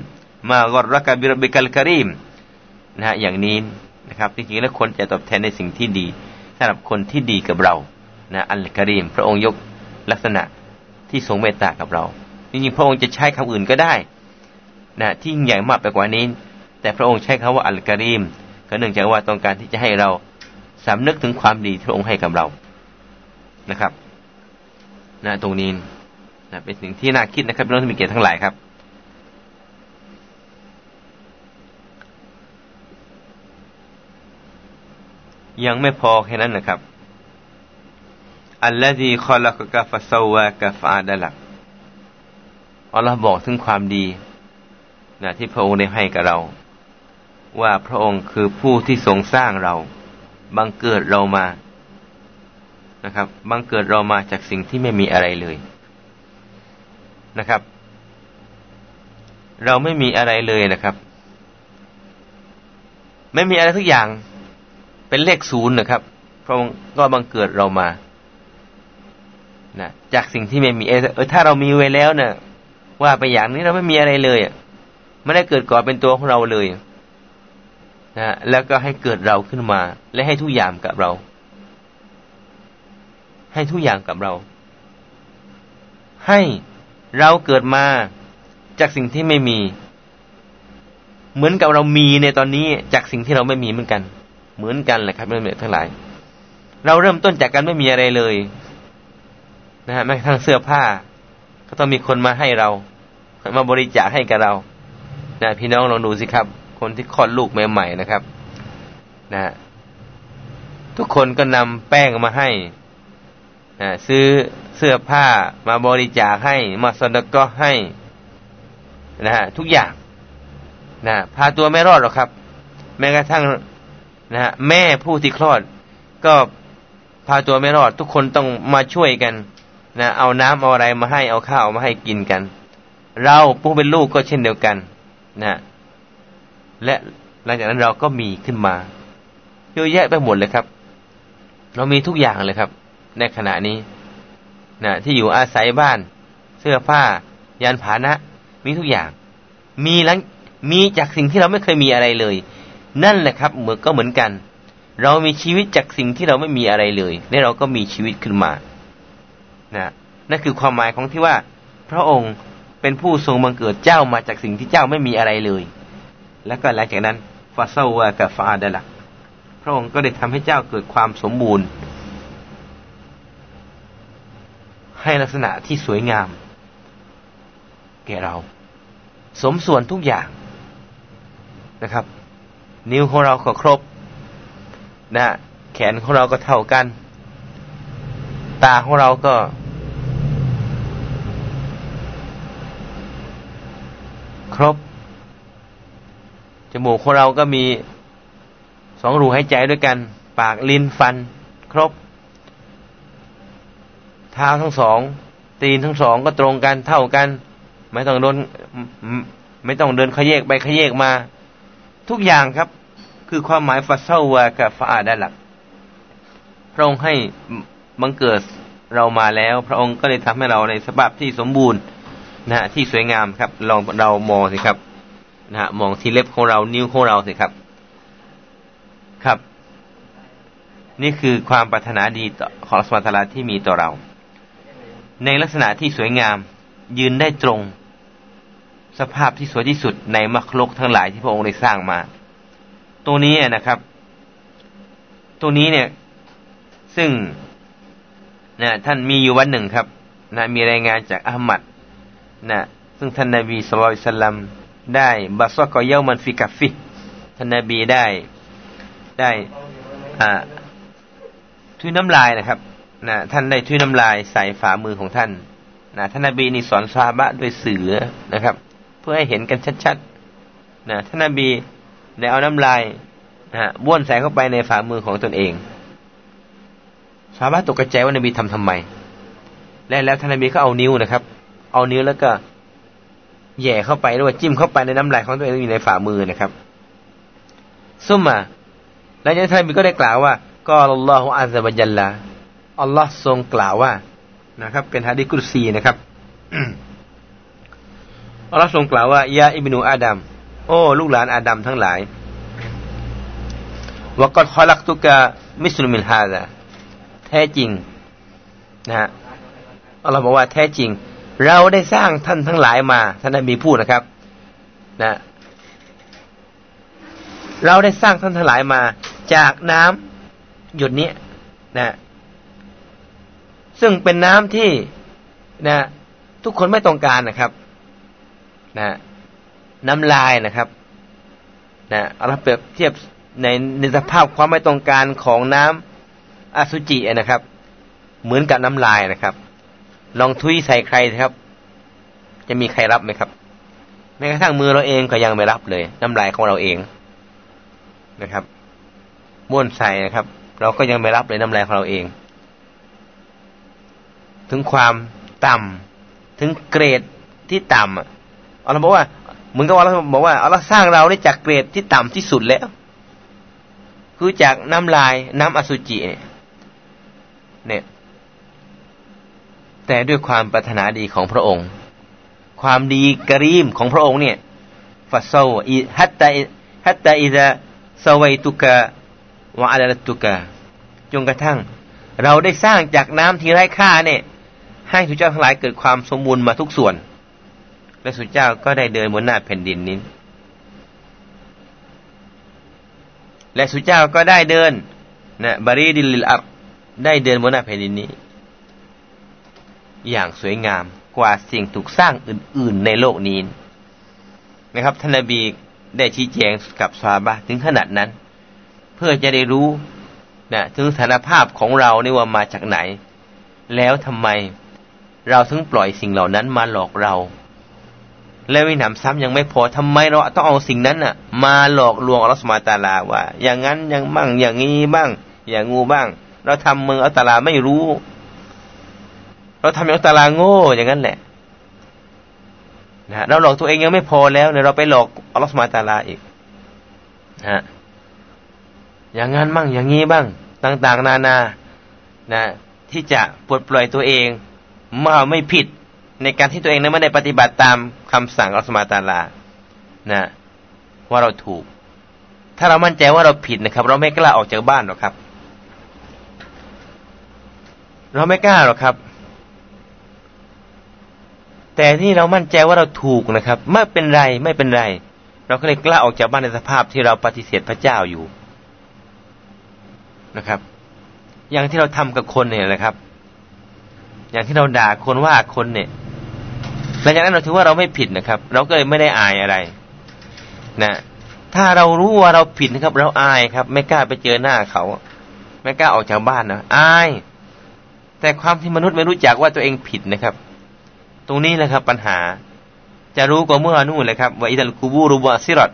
มากรรักบิรบิกัลกริมนะฮะอย่างนี้นะครับจริงๆแล้วคนจะตอบแทนในสิ่งที่ดีสำหรับคนที่ดีกับเรา นะอัลกริมพระองค์ยกลักษณะที่ทรงเมตตากับเราจริงๆพระองค์จะใช้คำอื่นก็ได้นะที่ใหญ่มากไปกว่านี้ แต่พระองค์ใช้คำว่าอัลกริมก็เนื่องจากว่าต้องการที่จะให้เราสำนึกถึงความดีที่พระองค์ให้กับเรานะครับนะตรงนี้นะเป็นสิ่งที่น่าคิดนะครับพี่น้องที่มีเกียรติทั้งหลายครับยังไม่พอแค่นั้นนะครับ อัลลอฮีคอลักกะฟะซาวะกะฟาดะลักอัลลอฮ์บอกถึงความดีนะที่พระองค์ได้ให้กับเรา ว่าพระองค์คือผู้ที่ทรงสร้างเรา บังเกิดเรามานะครับ บังเกิดเรามาจากสิ่งที่ไม่มีอะไรเลยนะครับ เราไม่มีอะไรเลยนะครับ ไม่มีอะไรทุกอย่าง เป็นเลขศูนย์นะครับ พระองค์ก็บังเกิดเรามา นะจากสิ่งที่ไม่มีเออถ้าเรามีไว้แล้วเนะ่ะ ว่าไปอย่างนี้เราไม่มีอะไรเลยอะไม่ได้เกิดก่อเป็นตัวของเราเลยนะแล้วก็ให้เกิดเราขึ้นมา และให้ทุกอย่างกับเรา ให้ทุกอย่างกับเรา ให้เราเกิดมาจากสิ่งที่ไม่มี เหมือนกับเรามีในตอนนี้จากสิ่งที่เราไม่มีเหมือนกัน เหมือนกันแหละครับเพื่อนๆทั้งหลาย เราเริ่มต้นจากการไม่มีอะไรเลย นะฮะแม้กระทั่งเสื้อผ้า ก็ต้องมีคนมาให้เรา มาบริจาคให้กับเรา นะพี่น้องลองดูสิครับ คนที่คลอดลูกใหม่ๆนะครับ นะทุกคนก็นำแป้งมาให้นะซื้อเสื้อผ้ามาบริจาคให้ มาสดก็ให้ นะฮะทุกอย่าง นะพาตัวไม่รอดหรอกครับ แม้กระทั่งนะฮะแม่ผู้ที่คลอด ก็พาตัวไม่รอด ทุกคนต้องมาช่วยกัน นะเอาน้ำเอาอะไรมาให้เอาข้าวมาให้กินกัน เราผู้เป็นลูกก็เช่นเดียวกันนะและหลังจากนั้นเราก็มีขึ้นมาเยอะแยะไปหมดเลยครับ เรามีทุกอย่างเลยครับ ในขณะนี้นะที่อยู่อาศัยบ้าน เสื้อผ้า ยานผานะ มีทุกอย่าง มีหลังมีจากสิ่งที่เราไม่เคยมีอะไรเลย นั่นแหละครับ เหมือนก็เหมือนกัน เรามีชีวิตจากสิ่งที่เราไม่มีอะไรเลยและเราก็มีชีวิตขึ้นมา นะนั่นคือความหมายของที่ว่า พระองค์เป็นผู้ทรงบังเกิดเจ้ามาจากสิ่งที่เจ้าไม่มีอะไรเลย แล้วก็หลังจากนั้นฟาเซวากับฟาดะลักพระองค์ก็ได้ทำให้เจ้าเกิดความสมบูรณ์ ให้ลักษณะที่สวยงาม แก่เรา สมส่วนทุกอย่างนะครับ นิ้วของเราก็ครบนะแขนของเราก็เท่ากัน ตาของเราก็ ครบ จมูกของเราก็มีสองรูหายใจด้วยกัน ปากลิ้นฟัน ครบ เท้าทั้งสอง ตีนทั้งสองก็ตรงกันเท่ากัน ไม่ต้องโดนไม่ต้องเดินขยเยกไปขยเยกมา ทุกอย่างครับ คือความหมายฟาเซวากับฟาอาด้าหลัก พระองค์ให้บังเกิดเรามาแล้ว พระองค์ก็เลยทำให้เราในสภาพที่สมบูรณ์ นะฮะที่สวยงามครับลองเรามองสิครับนะฮะมองที่เล็บของเรานิ้วของเราสิครับ ครับ นี่คือความปรารถนาดีต่อของสมรรถลาที่มีต่อเรา ในลักษณะที่สวยงาม ยืนได้ตรง สภาพที่สวยที่สุดในมรรคโลกทั้งหลายที่พระองค์ได้สร้างมา ตัวนี้นะครับ ตัวนี้เนี่ย ซึ่งนะท่านมีอยู่วันหนึ่งครับ นะมีรายงานจากอามัด นะซึ่งท่านนาบีสุลต่านได้บัสกอเยามันฟิกัฟฟิท่านนาบีได้ได้อ่าทุยน้ำลายนะครับนะท่านได้ทุยน้ำลายใส่ฝ่ามือของท่านนะท่านนาบีนี่สอนซาบะด้วยเสือนะครับ เพื่อให้เห็นกันชัดๆนะท่านนาบีได้เอาน้ำลายนะบ้วนใส่เข้าไปในฝ่ามือของตนเองซาบะตกใจว่านบีทำทำไมและแล้วท่านนบีก็เอานิ้วนะครับ เอานิ้วแล้วก็แย่เข้าไปหรือว่าจิ้มเข้าไปในน้ำลายของตัวเองอยู่ในฝ่ามือนะครับซุ่มมาแล้วท่านนบีก็ได้กล่าวว่าก็อัลลอฮฺอัลลอฮฺจัลลาอัลลอฮ์ทรงกล่าวว่านะครับ เป็นฮะดิกุซีนะครับอัลลอฮ์ทรงกล่าวว่ายาอิบนูอาดัมโอ้ลูกหลานอาดัมทั้งหลายวกอดคอลักตุกะมิสลุมิลฮาดะแท้จริงนะฮะอัลลอฮ์บอกว่าแท้จริง เราได้สร้างท่านทั้งหลายมา ท่านนบีพูดนะครับ นะ เราได้สร้างท่านทั้งหลายมา จากน้ำหยดนี้นะ ซึ่งเป็นน้ำที่นะ ทุกคนไม่ต้องการนะครับ นะ น้ำลายนะครับ นะเราเปรียบเทียบในในสภาพความไม่ต้องการของน้ำอสุจินะครับ เหมือนกับน้ำลายนะครับ ลองทุยใส่ใครครับ จะมีใครรับไหมครับแม้กระทั่งมือเราเองก็ยังไม่รับเลย น้ำลายของเราเองนะครับม้วนใส่นะครับ เราก็ยังไม่รับเลยน้ำลายของเราเอง ถึงความต่ำถึงเกรดที่ต่ำอะอัลลอฮ์บอกว่าเหมือนกับว่าเราบอกว่าอัลลอฮ์สร้างเราได้จากเกรดที่ต่ำที่สุดแล้ว คือจากน้ำลายน้ำอสุจิเนี่ยเนี่ย แต่ด้วยความปรารถนาดีของพระองค์ ความดีกรีมของพระองค์เนี่ยฟัสโซอิฮัตตาฮัตตาอิซาสวัยตุกะวะอัลลตุกะจนกระทั่ง เราได้สร้างจากน้ำที่ไร้ค่าเนี่ย ให้สุเจ้าทั้งหลายเกิดความสมบูรณ์มาทุกส่วน และสุเจ้าก็ได้เดินบนหน้าแผ่นดินนี้ และสุเจ้าก็ได้เดินนะ بردين وللأرض ได้เดินบนหน้าแผ่นดินนี้ อย่างสวยงามกว่าสิ่งถูกสร้างอื่น ๆ ในโลกนี้นะครับท่านนบีได้ชี้แจงกับซาบะถึงขนาดนั้น เพื่อจะได้รู้นะถึงสถานภาพของเรานี่ว่ามาจากไหน แล้วทำไมเราถึงปล่อยสิ่งเหล่านั้นมาหลอกเรา และวิหนำซ้ำยังไม่พอทำไมเราต้องเอาสิ่งนั้นน่ะ มาหลอกลวงอัลลอฮฺสมาตาลาว่า อย่างนั้นอย่างบ้างอย่างนี้บ้าง อย่างงูบ้าง เราทำมืออัลตาลาไม่รู้ เราทำอย่างอัลตาลาโง่อย่างนั้นแหละนะเราหลอกตัวเองยังไม่พอแล้วเนี่ยเราไปหลอกอัลลอฮฺสมาตาลาอีกนะอย่างนั้นบ้างอย่างนี้บ้าง ต่าง ๆ นานานะ ที่จะปลดปล่อยตัวเองมาไม่ผิดในการที่ตัวเองนั้นไม่ได้ปฏิบัติตามคำสั่งอัลสมาตาลานะ ว่าเราถูก ถ้าเรามั่นใจว่าเราผิดนะครับ เราไม่กล้าออกจากบ้านหรอกครับ เราไม่กล้าหรอกครับ แต่ที่เรามั่นใจว่าเราถูกนะครับ ไม่เป็นไรไม่เป็นไร เราก็เลยกล้าออกจากบ้านในสภาพที่เราปฏิเสธพระเจ้าอยู่นะครับ อย่างที่เราทำกับคนเนี่ยนะครับ อย่างที่เราด่าคนว่าคนเนี่ยหลังจากนั้นเราถือว่าเราไม่ผิดนะครับ เราก็เลยไม่ได้อายอะไร นะ ถ้าเรารู้ว่าเราผิดนะครับ เราอายครับ ไม่กล้าไปเจอหน้าเขา ไม่กล้าออกจากบ้านนะอาย แต่ความที่มนุษย์ไม่รู้จักว่าตัวเองผิดนะครับ ตรงนี้แหละครับปัญหา จะรู้ก็เมื่อนู่นเลยครับว่าอิดัลกูบูรุบะซิรอด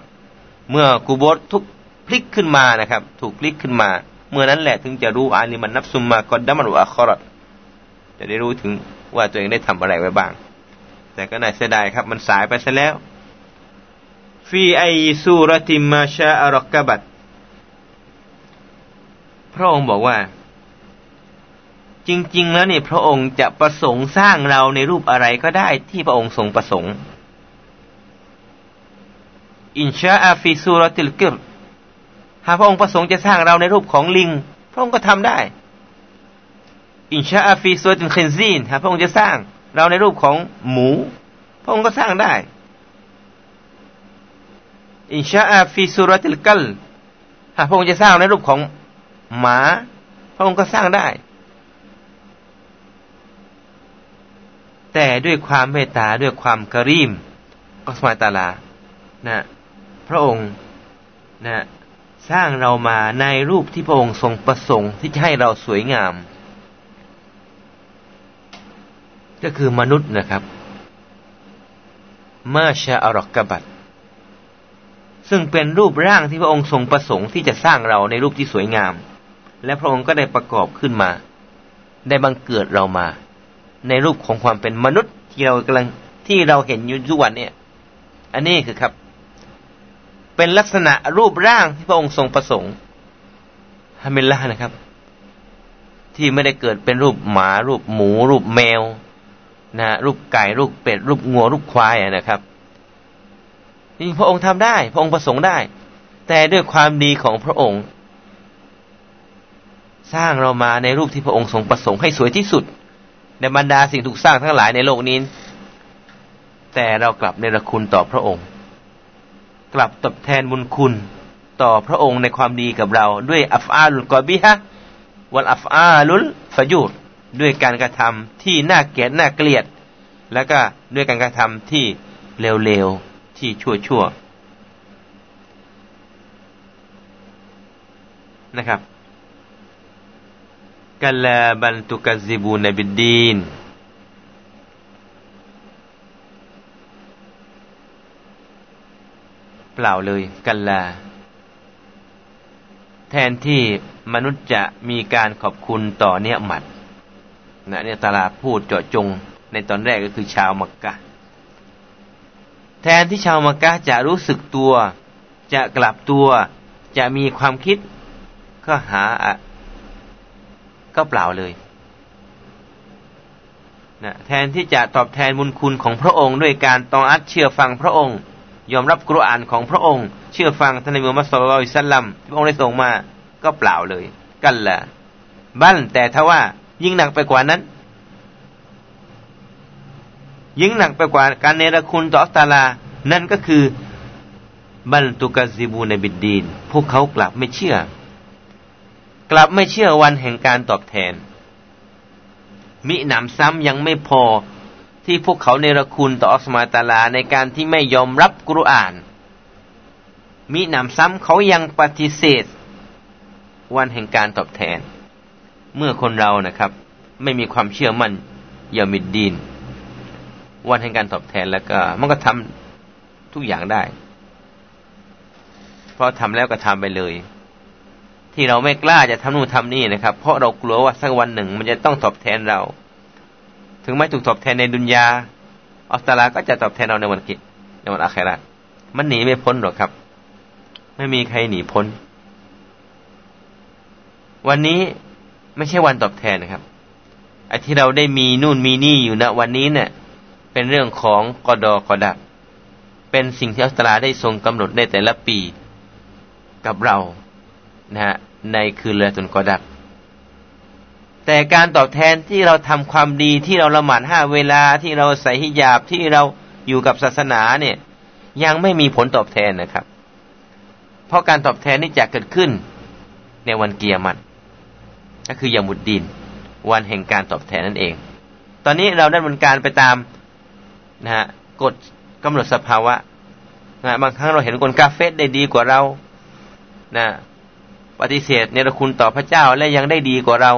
เมื่อกูบดทุกพลิกขึ้นมานะครับ ถูกพลิกขึ้นมา เมื่อนั้นแหละถึงจะรู้อานิมันนับซุมมากอดดัมันวะคอรดจะได้รู้ถึงว่าตัวเองได้ทำอะไรไว้บ้าง แต่ก็น่าเสียดายครับ มันสายไปซะแล้วฟีไอصورة ما شاء ركبك พระองค์บอกว่า จริง ๆ แล้วเนี่ยพระองค์จะประสงค์สร้างเราในรูปอะไรก็ได้ที่พระองค์ทรงประสงค์إن شاء في صورة القرد หากพระองค์ประสงค์จะสร้างเราในรูปของลิง พระองค์ก็ทำได้ إن شاء في صورة خنزير หากพระองค์จะสร้างเราในรูปของหมู พระองค์ก็สร้างได้ อินชาอาฟีสุรติลกัลหากพระองค์จะสร้างในรูปของหมา พระองค์ก็สร้างได้ แต่ด้วยความเมตตาด้วยความกรีมอัสมาตาลานะพระองค์นะสร้างเรามาในรูปที่พระองค์ทรงประสงค์ที่จะให้เราสวยงาม ก็คือมนุษย์นะครับมาชาอรกบัตซึ่งเป็นรูปร่างที่พระองค์ทรงประสงค์ที่จะสร้างเราในรูปที่สวยงาม และพระองค์ก็ได้ประกอบขึ้นมา ได้บังเกิดเรามา ในรูปของความเป็นมนุษย์ที่เรากำลังที่เราเห็นอยู่ทุกวันเนี่ย อันนี้คือครับ เป็นลักษณะรูปร่างที่พระองค์ทรงประสงค์ฮามิลลานะครับ ที่ไม่ได้เกิดเป็นรูปหมา รูปหมู รูปแมว นะรูปไก่ รูปเป็ด รูปงัว รูปควายนะครับนี่พระองค์ทำได้ พระองค์ประสงค์ได้ แต่ด้วยความดีของพระองค์ สร้างเรามาในรูปที่พระองค์ทรงประสงค์ให้สวยที่สุด ในบรรดาสิ่งถูกสร้างทั้งหลายในโลกนี้ แต่เรากลับเนรคุณต่อพระองค์ กลับตอบแทนบุญคุณต่อพระองค์ในความดีกับเรา ด้วยอัฟอาลุลกอบิฮะวัลอัฟอาลุลฟยูดด้วยการกระทำที่น่าเกลียดน่าเกลียด แล้วก็ด้วยการกระทำที่เลวๆที่ชั่วๆนะครับ กัลาบันตุกัซิบูนบิดดีนเปล่าเลยกันลา แทนที่มนุษย์จะมีการขอบคุณต่อเนี่ยหมัดนะเนี่ยตาลาพูดเจาะจงในตอนแรกก็คือชาวมักกะ แทนที่ชาวมักกะจะรู้สึกตัว จะกลับตัว จะมีความคิดก็หา ก็เปล่าเลยนะแทนที่จะตอบแทนบุญคุณของพระองค์ ด้วยการตองอัดเชื่อฟังพระองค์ ยอมรับกุรอานของพระองค์ เชื่อฟังท่านนมุฮัมมัดสุลลัลสัลลัมที่พระองค์ได้ส่งมาก็เปล่าเลย กันละบั้นแต่ถ้าว่ายิ่งหนักไปกว่านั้น ยิ่งหนักไปกว่าการเนรคุณต่ออัตตาลา นั่นก็คือบัลตุกาซิบูในบิดดีน พวกเขากลับไม่เชื่อ กลับไม่เชื่อวันแห่งการตอบแทน มิหนำซ้ำยังไม่พอที่พวกเขาเนรคุณต่ออัสมาตาลาในการที่ไม่ยอมรับกุรอานมีหนำซ้ำเขายังปฏิเสธ วันแห่งการตอบแทน เมื่อคนเรานะครับ ไม่มีความเชื่อมั่นยามิดดีน วันแห่งการตอบแทนแล้วก็มันก็ทำทุกอย่างได้ เพราะทำแล้วก็ทำไปเลย ที่เราไม่กล้าจะทำนู่นทำนี่นะครับ เพราะเรากลัวว่าสักวันหนึ่ง มันจะต้องตอบแทนเรา ถึงไม่ถูกตอบแทนในดุนยาอัลตลาก็จะตอบแทนเราในวันกิในวันอาครามันหนีไม่พ้นหรอกครับ ไม่มีใครหนีพ้น วันนี้ไม่ใช่วันตอบแทนนะครับไอ้ที่เราได้มีนู่นมีนี่อยู่ณวันนี้เนี่ย เป็นเรื่องของกอดอกอดับเป็นสิ่งที่อัลตลาได้ทรงกำหนดในแต่ละปีกับเรา นะฮะในคืนเรือตุนกอดับแต่การตอบแทนที่เราทำความดีที่เราละหมาดห้าเวลาที่เราใส่ฮิญาบที่เราอยู่กับศาสนาเนี่ย ยังไม่มีผลตอบแทนนะครับ เพราะการตอบแทนนี่จะเกิดขึ้นในวันเกียรติก็คือยามุดดิน วันแห่งการตอบแทนนั่นเอง ตอนนี้เราได้บนการไปตามนะฮะกฎกำหนดสภาวะนะบางครั้งเราเห็นคนกาเฟสได้ดีกว่าเรานะ ปฏิเสธเนรคุณต่อพระเจ้าและยังได้ดีกว่าเรา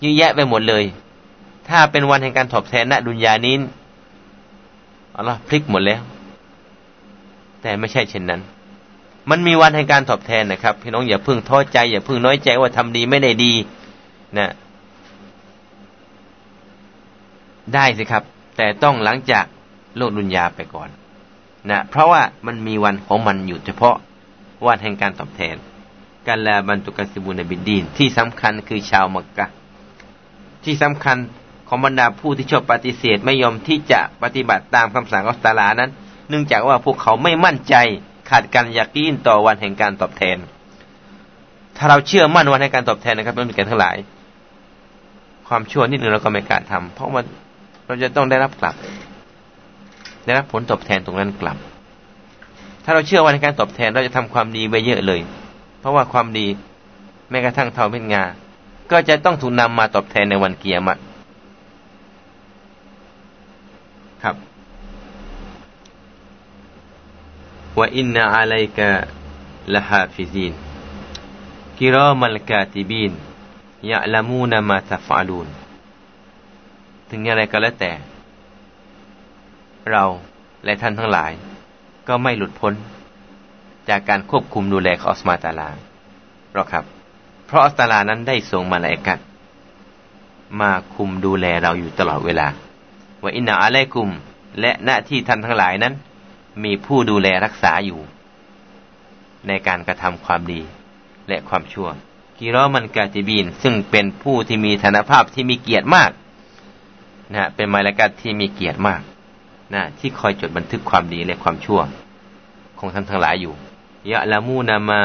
เยอะแยะไปหมดเลย ถ้าเป็นวันแห่งการตอบแทนณดุนยานี้อัลลอฮ์พลิกหมดแล้ว แต่ไม่ใช่เช่นนั้น มันมีวันแห่งการตอบแทนนะครับ พี่น้องอย่าพึ่งท้อใจ อย่าพึ่งน้อยใจว่าทำดีไม่ได้ดีนะได้สิครับ แต่ต้องหลังจากโลกดุนยาไปก่อนนะเพราะว่ามันมีวันของมันอยู่เฉพาะวันแห่งการตอบแทน การลาบันตุกัสิบุนบิดดีนที่สำคัญคือชาวมักกะ ที่สำคัญของบรรดาผู้ที่ชอบปฏิเสธไม่ยอมที่จะปฏิบัติตามคำสั่งอัลตาลานั้น เนื่องจากว่าพวกเขาไม่มั่นใจขาดการยากยินต่อวันแห่งการตอบแทน ถ้าเราเชื่อมั่นวันแห่งการตอบแทนนะครับเพื่อนๆทั้งหลาย ความชั่วนิดหนึ่งเราก็ไม่กล้าทำเพราะมันเราจะต้องได้รับกลับ ได้รับผลตอบแทนตรงนั้นกลับ ถ้าเราเชื่อว่าในการตอบแทนเราจะทำความดีไปเยอะเลย เพราะว่าความดีแม้กระทั่งเท่าเม็ดงา ก็จะต้องถูกนำมาตอบแทนในวันเกียรติครับว่าอินนาอะลัยกะละฮาฟิซีนกิรามัลกาติบีนยะละมูนามาตฟาลูนถึงอะไรก็แล้วแต่ เราและท่านทั้งหลาย ก็ไม่หลุดพ้น จากการควบคุมดูแลของอัสมาตาลาหรอกครับ เพราะอัสตาลานั้นได้ส่งมาลายกัดมาคุมดูแลเราอยู่ตลอดเวลาว่าอินนาอะลัยกุม และหน้าที่ท่านทั้งหลายนั้น มีผู้ดูแลรักษาอยู่ ในการกระทำความดี และความชั่วกิรอมันกาติบีน ซึ่งเป็นผู้ที่มีฐานภาพที่มีเกียรติมากนะเป็นมาลากัดที่มีเกียรติมากนะที่คอยจดบันทึกความดีและความชั่ว ของท่านทั้งหลายอยู่ ยะละมูนามา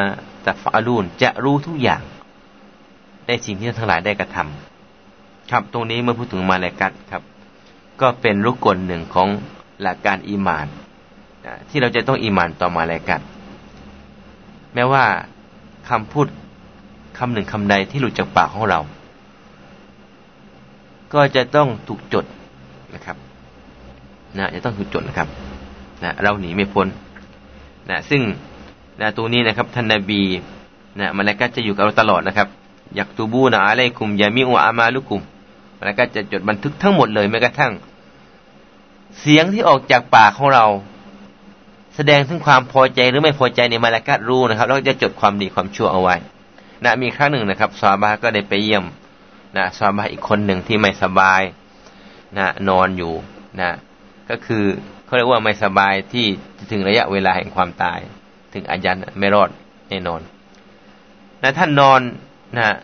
ตะฟาลูนจะรู้ทุกอย่างในสิ่งที่ทั้งหลายได้กระทำครับตรงนี้เมื่อพูดถึงมาลากัดครับ ก็เป็นรุกกลหนึ่งของหลักการอีมานที่เราจะต้องอีมานต่อมาลากัดแม้ว่าคำพูดคำหนึ่งคำใดที่หลุดจากปากของเรา ก็จะต้องถูกจดนะครับนะจะต้องถูกจดนะครับนะเราหนีไม่พ้นนะซึ่ง นะตัวนี้นะครับท่านนาบีนะมาลากัจะอยู่กับเราตลอดนะครับอยากตูบูนะอะไรคุมยามิอุอามาลุกุมมาลากัจะจดบันทึกทั้งหมดเลยแม้กระทั่ง เสียงที่ออกจากปากของเรา แสดงถึงความพอใจหรือไม่พอใจในมาลากัดรู้นะครับแล้วจะจดความดีความชั่วเอาไว้นะมีครั้งหนึ่งนะครับซาบาก็ได้ไปเยี่ยมนะซาบาอีกคนหนึ่งที่ไม่สบายนะนอนอยู่นะก็คือเขาเรียกว่าไม่สบายที่ถึงระยะเวลาแห่งความตาย ถึงอายันไม่รอดแน่นอนนะท่านนอนนะ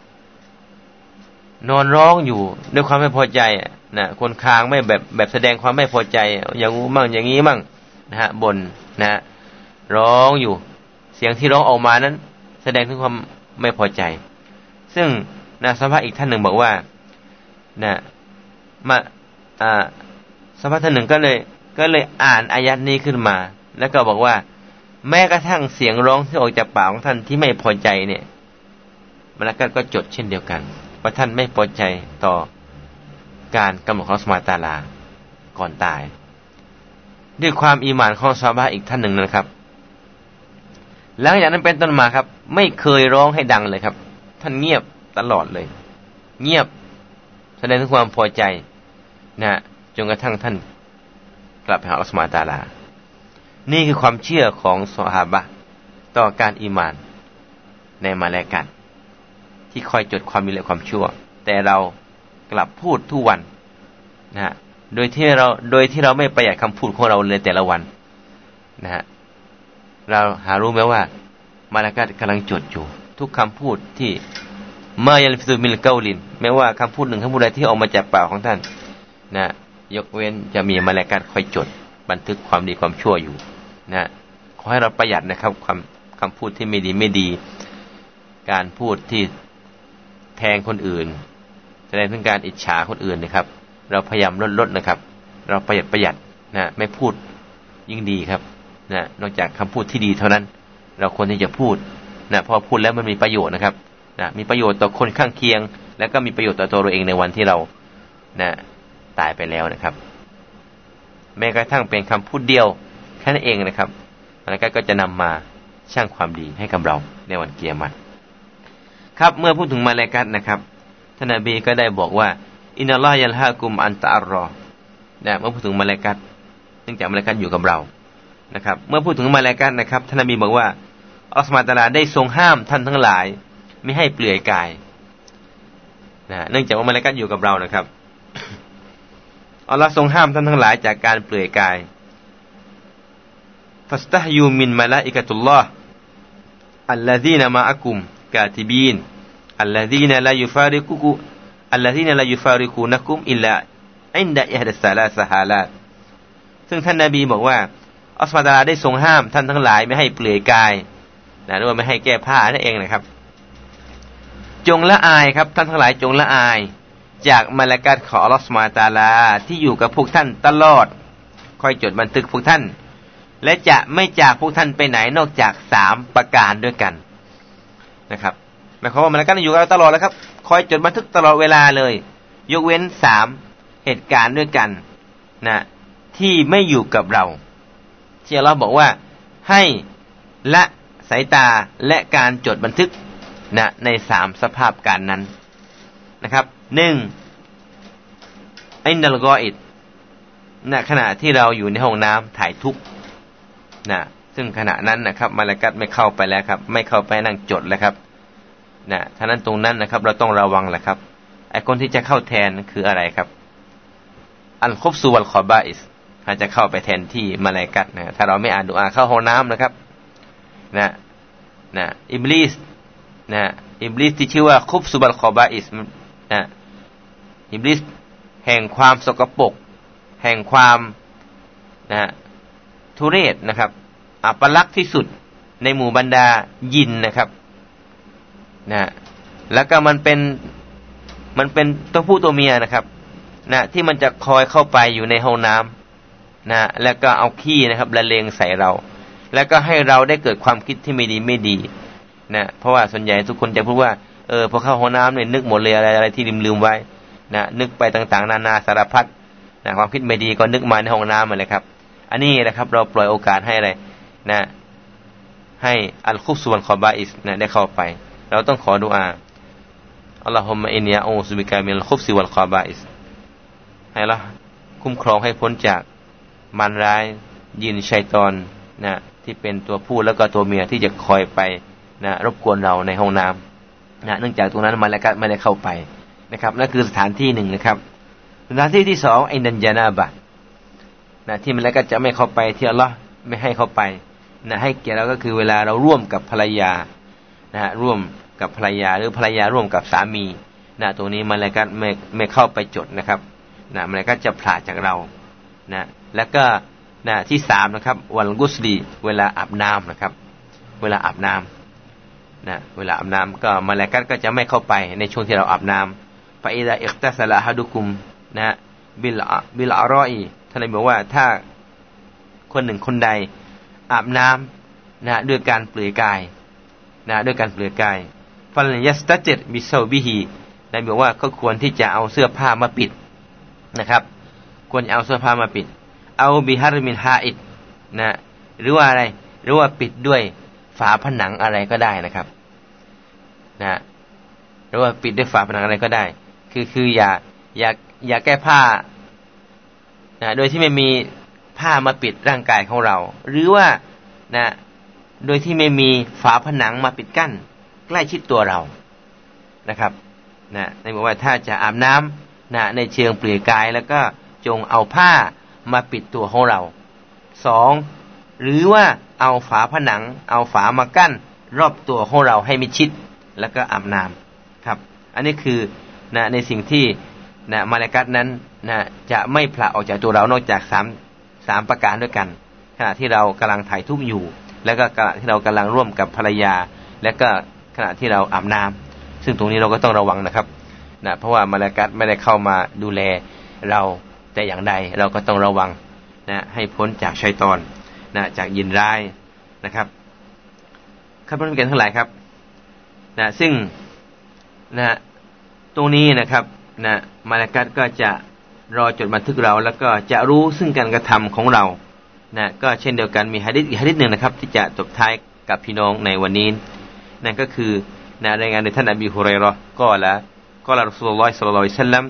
นอนร้องอยู่ด้วยความไม่พอใจนะคนคางไม่แบบแบบแสดงความไม่พอใจ อย่างงูมั่งอย่างนี้มั่งนะฮะบนนะ ร้องอยู่ เสียงที่ร้องออกมานั้น แสดงถึงความไม่พอใจ ซึ่งนะสภาอีกท่านหนึ่งบอกว่านะมาอ่าสภาท่านหนึ่งก็เลย ก็เลยอ่านอายัดนี้ขึ้นมา แล้วก็บอกว่า แม้กระทั่งเสียงร้องที่ออกจากปากของท่านที่ไม่พอใจเนี่ยมันก็ก็จดเช่นเดียวกันว่าท่านไม่พอใจต่อการกำหนดของสมาตาลาก่อนตาย ด้วยความอีหมานของซาบะอีกท่านหนึ่งนะครับ หลังจากนั้นเป็นต้นมาครับ ไม่เคยร้องให้ดังเลยครับ ท่านเงียบตลอดเลย เงียบแสดงถึงความพอใจนะจนกระทั่งท่านกลับไปหาอัสมาตาลา นี่คือความเชื่อของสฮาบะ ต่อการอีมานในมาแลกัน ที่คอยจดความมีและความชั่ว แต่เรากลับพูดทุกวันนะโดยที่เราโดยที่เราไม่ประหยัดคำพูดของเราเลยแต่ละวันนะฮะเราหารู้ไหมว่า มาลากัดกำลังจดอยู่ ทุกคำพูดที่มายันฟิซูมิลเกาลินแม้ว่าคำพูดหนึ่งคำพูดใดที่ออกมาจากปากของท่าน นะ ยกเว้นจะมีมาลากัดคอยจด บันทึกความดีความชั่วอยู่นะขอให้เราประหยัดนะครับคำคำพูดที่ไม่ดีไม่ดี การพูดที่แทงคนอื่น แสดงถึงการอิจฉาคนอื่นนะครับ เราพยายามลดลดนะครับ เราประหยัดประหยัดนะไม่พูดยิ่งดีครับนะนอกจากคำพูดที่ดีเท่านั้น เราควรที่จะพูดนะพอพูดแล้วมันมีประโยชน์นะครับนะมีประโยชน์ต่อคนข้างเคียง แล้วก็มีประโยชน์ต่อตัวเราเองในวันที่เรานะตายไปแล้วนะครับ แม้กระทั่งเป็นคำพูดเดียวแค่นั้นเองนะครับแล้วก็จะนำมาสร้างความดีให้กับเราในวันเกียรติครับเมื่อพูดถึงมาเลกัตนะครับท่านนบีก็ได้บอกว่าอินัลลอฮยัลฮะกุมอันตะอัรรอนะเมื่อพูดถึงมาลากัตเนื่องจากมาลากัตอยู่กับเรานะครับ เมื่อพูดถึงมาลากัตนะครับท่านนบีบอกว่าอัลลอฮ์ سبحانه وتعالى ได้ทรงห้ามท่านทั้งหลาย ไม่ให้เปลือยกายนะเนื่องจากว่ามาลากัตอยู่กับเรานะครับ อัลลอฮ์ทรงห้ามท่านทั้งหลายจากการเปลือยกายفاستحيوا من ملائكة الله الذين معكم الكاتبين الذين لا يفارقونكم الذين لا يفارقونكم إلا عند إحدى ثلاث حالات ซึ่งท่านนบีบอกว่าอัลลอฮ์ سبحانه وتعالى ได้ทรงห้ามท่านทั้งหลายไม่ให้เปลือยกายนะหรือว่าไม่ให้แก้ผ้านั่นเองนะครับ จงละอายครับ ท่านทั้งหลายจงละอาย จากมาลากัตของอัลลอฮฺ سبحانه وتعالى ที่อยู่กับพวกท่านตลอด คอยจดบันทึกพวกท่าน และจะไม่จากพวกท่านไปไหนนอกจากสามประการด้วยกันนะครับหมายความว่ามาลากัตอยู่กับเราตลอดแล้วครับ คอยจดบันทึกตลอดเวลาเลย ยกเว้นสามเหตุการณ์ด้วยกันนะที่ไม่อยู่กับเรา ที่เราบอกว่าให้ละสายตาและการจดบันทึกนะในสามสภาพการนั้นนะครับ หนึ่งไอ้นัลกออิดณขณะที่เราอยู่ในห้องน้ำถ่ายทุกนะซึ่งขณะนั้นนะครับมาลากัดไม่เข้าไปแล้วครับ ไม่เข้าไปนั่งจดแล้วครับนะท่านั้นตรงนั้นนะครับ เราต้องระวังแหละครับไอ้คนที่จะเข้าแทนคืออะไรครับ อันคบสุวัลคอบาอิสถ้าจะเข้าไปแทนที่มาลากัดนะถ้าเราไม่อ่านดูอาเข้าห้องน้ำนะครับนะนะอิบลิสนะอิบลิสที่ชื่อว่าคุบสุบัลคอบาอิสนะ อิบลิสแห่งความสกปรกแห่งความนะทุเรศนะครับ อัปลักษณ์ที่สุดในหมู่บรรดายินนะครับนะแล้วก็มันเป็นมันเป็นตัวผู้ตัวเมียนะครับนะที่มันจะคอยเข้าไปอยู่ในห้องน้ำนะแล้วก็เอาขี้นะครับละเลงใส่เรา แล้วก็ให้เราได้เกิดความคิดที่ไม่ดีไม่ดีนะเพราะว่าส่วนใหญ่ทุกคนจะพูดว่าเออพอเข้าห้องน้ำเนี่ยนึกหมดเลยอะไรอะไรที่ลืมลืมไว้ นะนึกไปต่างๆ นานาสารพัดนะความคิดไม่ดีก็นึกมาในห้องน้ำมาเลยครับ อันนี้นะครับ เราปล่อยโอกาสให้อะไรนะ ให้อัลคุบส่วนคอบาอิสนะได้เข้าไป เราต้องขอดุอาอัลลอฮุมะอินยาอูซุบิกามิลคุบซิวัลคอบาอิสให้ละคุ้มครองให้พ้นจากมันร้ายยินชัยตอนนะที่เป็นตัวผู้แล้วก็ตัวเมียที่จะคอยไปนะรบกวนเราในห้องน้ำนะเนื่องจากตรงนั้นมาแล้วก็ไม่ได้เข้าไป นะครับนั่นคือสถานที่หนึ่งนะครับ สถานที่ที่สองไอ้นันยานาบะนะที่มันแล้วก็จะไม่เข้าไปที่อัลลอฮ์ไม่ให้เข้าไปนะให้เกียรติเราก็คือเวลาเราร่วมกับภรรยานะฮะร่วมกับภรรยาหรือภรรยาร่วมกับสามีนะตรงนี้มันแล้วก็ไม่ไม่เข้าไปจดนะครับนะมันแล้วก็จะผลาดจากเรานะแล้วก็นะที่สามนะครับวันกุสลีเวลาอาบน้ำนะครับ เวลาอาบน้ำนะเวลาอาบน้ำก็มาลากัดก็จะไม่เข้าไปในช่วงที่เราอาบน้ำ فإذا اغتسل أحدكم นะ بال بالعراء ท่านบอกว่าถ้าคนหนึ่งคนใดอาบน้ำนะด้วยการเปลือยกายนะด้วยการเปลือยกายฟัลยัสตเจตบิเซบิฮีนายบอกว่าก็ควรที่จะเอาเสื้อผ้ามาปิดนะครับ ควรเอาเสื้อผ้ามาปิด أو بجذم حائطนะหรือว่าอะไรหรือว่าปิดด้วยฝาผนังอะไรก็ได้นะครับนะหรือว่าปิดด้วยฝาผนังอะไรก็ได้ คือคืออย่าอย่าอย่าแก้ผ้านะโดยที่ไม่มีผ้ามาปิดร่างกายของเรา หรือว่านะโดยที่ไม่มีฝาผนังมาปิดกั้น ใกล้ชิดตัวเรานะครับนะในบอกว่าถ้าจะอาบน้ำนะในเชิงเปลือยกายแล้วก็จงเอาผ้ามาปิดตัวของเราสองหรือว่าเอาฝาผนัง เอาฝามากั้น รอบตัวของเราให้มิชิด แล้วก็อาบน้ำครับ อันนี้คือ นะในสิ่งที่นะมาลากัดนั้นนะจะไม่ผละออกจากตัวเรานอกจากสามสามประการด้วยกัน ขณะที่เรากำลังถ่ายทุกอยู่ แล้วก็ขณะที่เรากำลังร่วมกับภรรยา และก็ขณะที่เราอาบน้ำซึ่งตรงนี้เราก็ต้องระวังนะครับนะเพราะว่ามาลากัดไม่ได้เข้ามาดูแลเราแต่อย่างใดเราก็ต้องระวังนะให้พ้นจากชัยตอนนะจากยินร้ายนะครับข้าพเจ้าทั้งหลายครับนะซึ่งนะ ตรงนี้นะครับนะมาลากัดก็จะรอจดบันทึกเรา แล้วก็จะรู้ซึ่งการกระทำของเรานะก็เช่นเดียวกันมีฮะดิษอีกฮะดิษหนึ่งนะครับ ที่จะจบท้ายกับพี่น้องในวันนี้นั่นก็คือนะรายงานในท่านอบีฮุเรรอقال قال رسول الله صلى الله عليه وسلم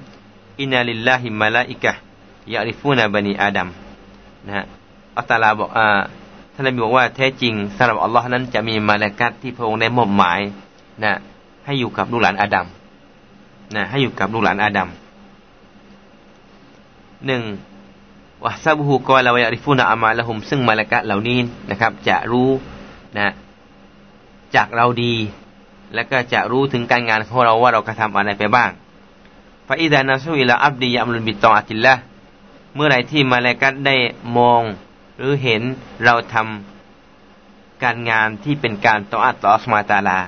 إن لله ملائكة يعرفون بني آدمนะฮะอัลตาลาบอกอ่าท่านนบีบอกว่าแท้จริงสำหรับอัลลอฮ์นั้นจะมีมาลากัดที่พระองค์ได้มอบหมายนะให้อยู่กับลูกหลานอาดัม นะให้อยู่กับลูกหลานอาดัมหนึ่งوأحسبه قال ويعرفون أعمالهمซึ่งมาลากะเหล่านี้นะครับ จะรู้นะจากเราดี และก็จะรู้ถึงการงานของเราว่าเรากระทำอะไรไปบ้างฟาอิดานาซูอิลาอับดียามลุนบิตตออัติลละเมื่อไรที่มาลากัดได้มองหรือเห็นเราทำการงานที่เป็นการต่ออัตต่อสมาตาลา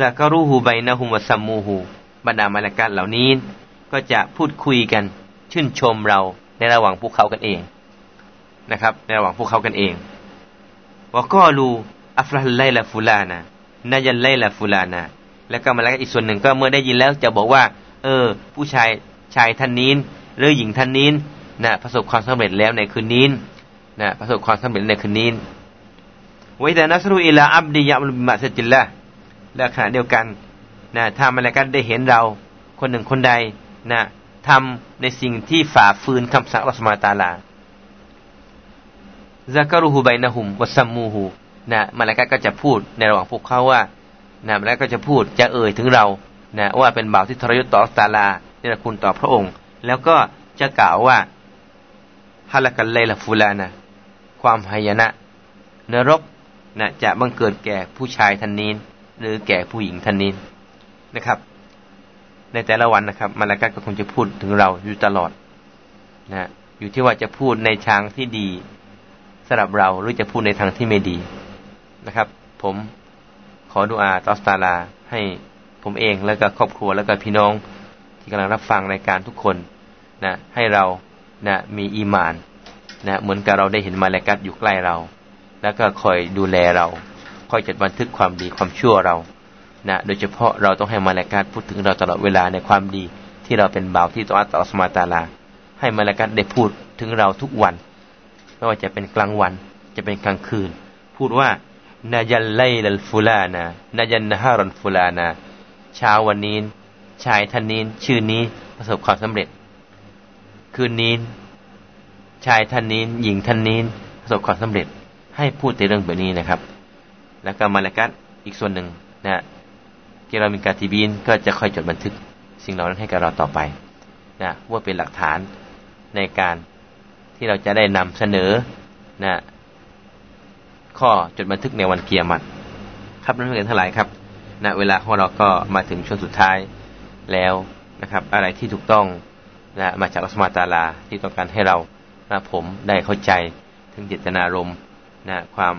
ซากรูฮูไบนะฮุมวะซัมมูฮู บรรดามาลากัดเหล่านี้ก็จะพูดคุยกันชื่นชมเราในระหว่างพวกเขากันเองนะครับ ในระหว่างพวกเขากันเองวก็รูอัฟรัลไลลาฟูลานะนายันไลลาฟูลานะแล้วก็มาแล้วอีกส่วนหนึ่งก็เมื่อได้ยินแล้วจะบอกว่า เออ ผู้ชายชายท่านนี้หรือหญิงท่านนี้นะประสบความสำเร็จแล้วในคืนนี้นะประสบความสำเร็จในคืนนี้ไว้แต่นัสรุอิลาอับดียามุลมาสจิลละและขณะเดียวกัน นะถ้ามาล้วกันได้เห็นเราคนหนึ่งคนใดนะทำในสิ่งที่ฝ่าฝืนคำสั่งอัลลอฮฺสุมาตาลาซักรุฮูไบนะฮุมวะซัมมูฮูนะมาล้วก็จะพูดในระหว่างพวกเขาว่านะแล้วก็จะพูดจะเอ่ยถึงเรานะว่าเป็นบ่าวที่ทรยศต่ออัลตาลาเนรคุณต่อพระองค์ แล้วก็จะกล่าวว่าฮาลกันเลลฟูลานะความหายนะนรกนะจะบังเกิดแก่ผู้ชายท่านนี้ หรือแก่ผู้หญิงท่านนี้ นะครับ ในแต่ละวันนะครับมาลากัดก็คงจะพูดถึงเราอยู่ตลอดนะอยู่ที่ว่าจะพูดในทางที่ดีสำหรับเราหรือจะพูดในทางที่ไม่ดีนะครับ ผมขอดุอาตอสตาลาให้ผมเองแล้วก็ครอบครัวแล้วก็พี่น้องที่กำลังรับฟังรายการทุกคนนะให้เรานะมีอีมานนะเหมือนกับเราได้เห็นมาลากัดอยู่ใกล้เรา แล้วก็คอยดูแลเรา คอยจัดบันทึกความดีความชั่วเรา นะโดยเฉพาะเราต้องให้มาลากัดพูดถึงเราตลอดเวลาในความดีที่เราเป็นบ่าวที่ต่ออัตตอสมาตาลา ให้มาลากัดได้พูดถึงเราทุกวัน ไม่ว่าจะเป็นกลางวันจะเป็นกลางคืน พูดว่านายันไลลฟูลานานายันนฮารอนฟูลานาเช้าวันนี้ ชายท่านนี้ชื่อนี้ประสบความสำเร็จ คืนนี้ชายท่านนี้หญิงท่านนี้ประสบความสำเร็จให้พูดในเรื่องแบบนี้นะครับ แล้วก็มาลากัดอีกส่วนหนึ่งนะ กรามิกาติบีนก็จะคอยจดบันทึกสิ่งเหล่านั้นให้กับเราต่อไปนะว่าเป็นหลักฐานในการที่เราจะได้นำเสนอนะข้อจดบันทึกในวันเกียรติครับนักเรียนทั้งหลายครับนะเวลาของเราก็มาถึงช่วงสุดท้ายแล้วนะครับ อะไรที่ถูกต้องนะมาจากอัสมาตาลาที่ต้องการให้เรานะผมได้เข้าใจถึงเจตนารมณ์นะความ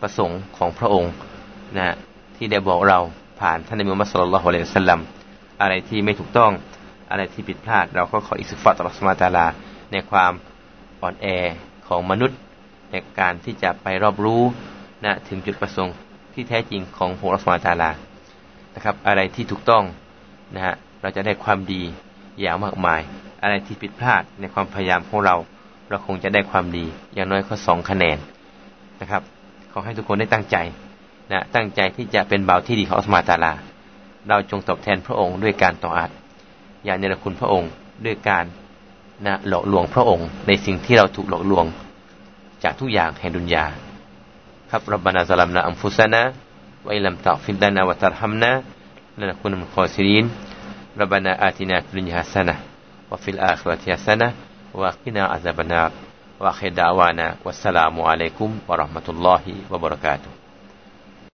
ประสงค์ของพระองค์นะที่ได้บอกเรา ผ่านท่านนบีมุฮัมมัดสุลลัลฮุอะลัยฮิสลัมอะไรที่ไม่ถูกต้องอะไรที่ผิดพลาด เราก็ขออิสฟัตต่ออัสมาตาลา ในความอ่อนแอของมนุษย์ ในการที่จะไปรอบรู้นะถึงจุดประสงค์ที่แท้จริงของพระรัสมาตาลานะครับ อะไรที่ถูกต้องนะฮะเราจะได้ความดีอย่างมากมาย อะไรที่ผิดพลาดในความพยายามของเรา เราคงจะได้ความดี อย่างน้อยก็สองคะแนนนะครับขอให้ทุกคนได้ตั้งใจ นะตั้งใจที่จะเป็นเบาที่ดีของอัสมาตาลา เราจงตอบแทนพระองค์ด้วยการต่ออาดอย่างเนรคุณพระองค์ด้วยการนะหลอกลวงพระองค์ ในสิ่งที่เราถูกหลอกลวง จากทุกอย่างแห่งดุนยา ครับربنا ظلمنا أنفسنا وإن لم تغفر لنا وترحمنا لنكونن من الخاسرين ربنا آتنا في الدنيا حسنة وفي الآخرة حسنة وقنا عذاب النار وآخر دعوانا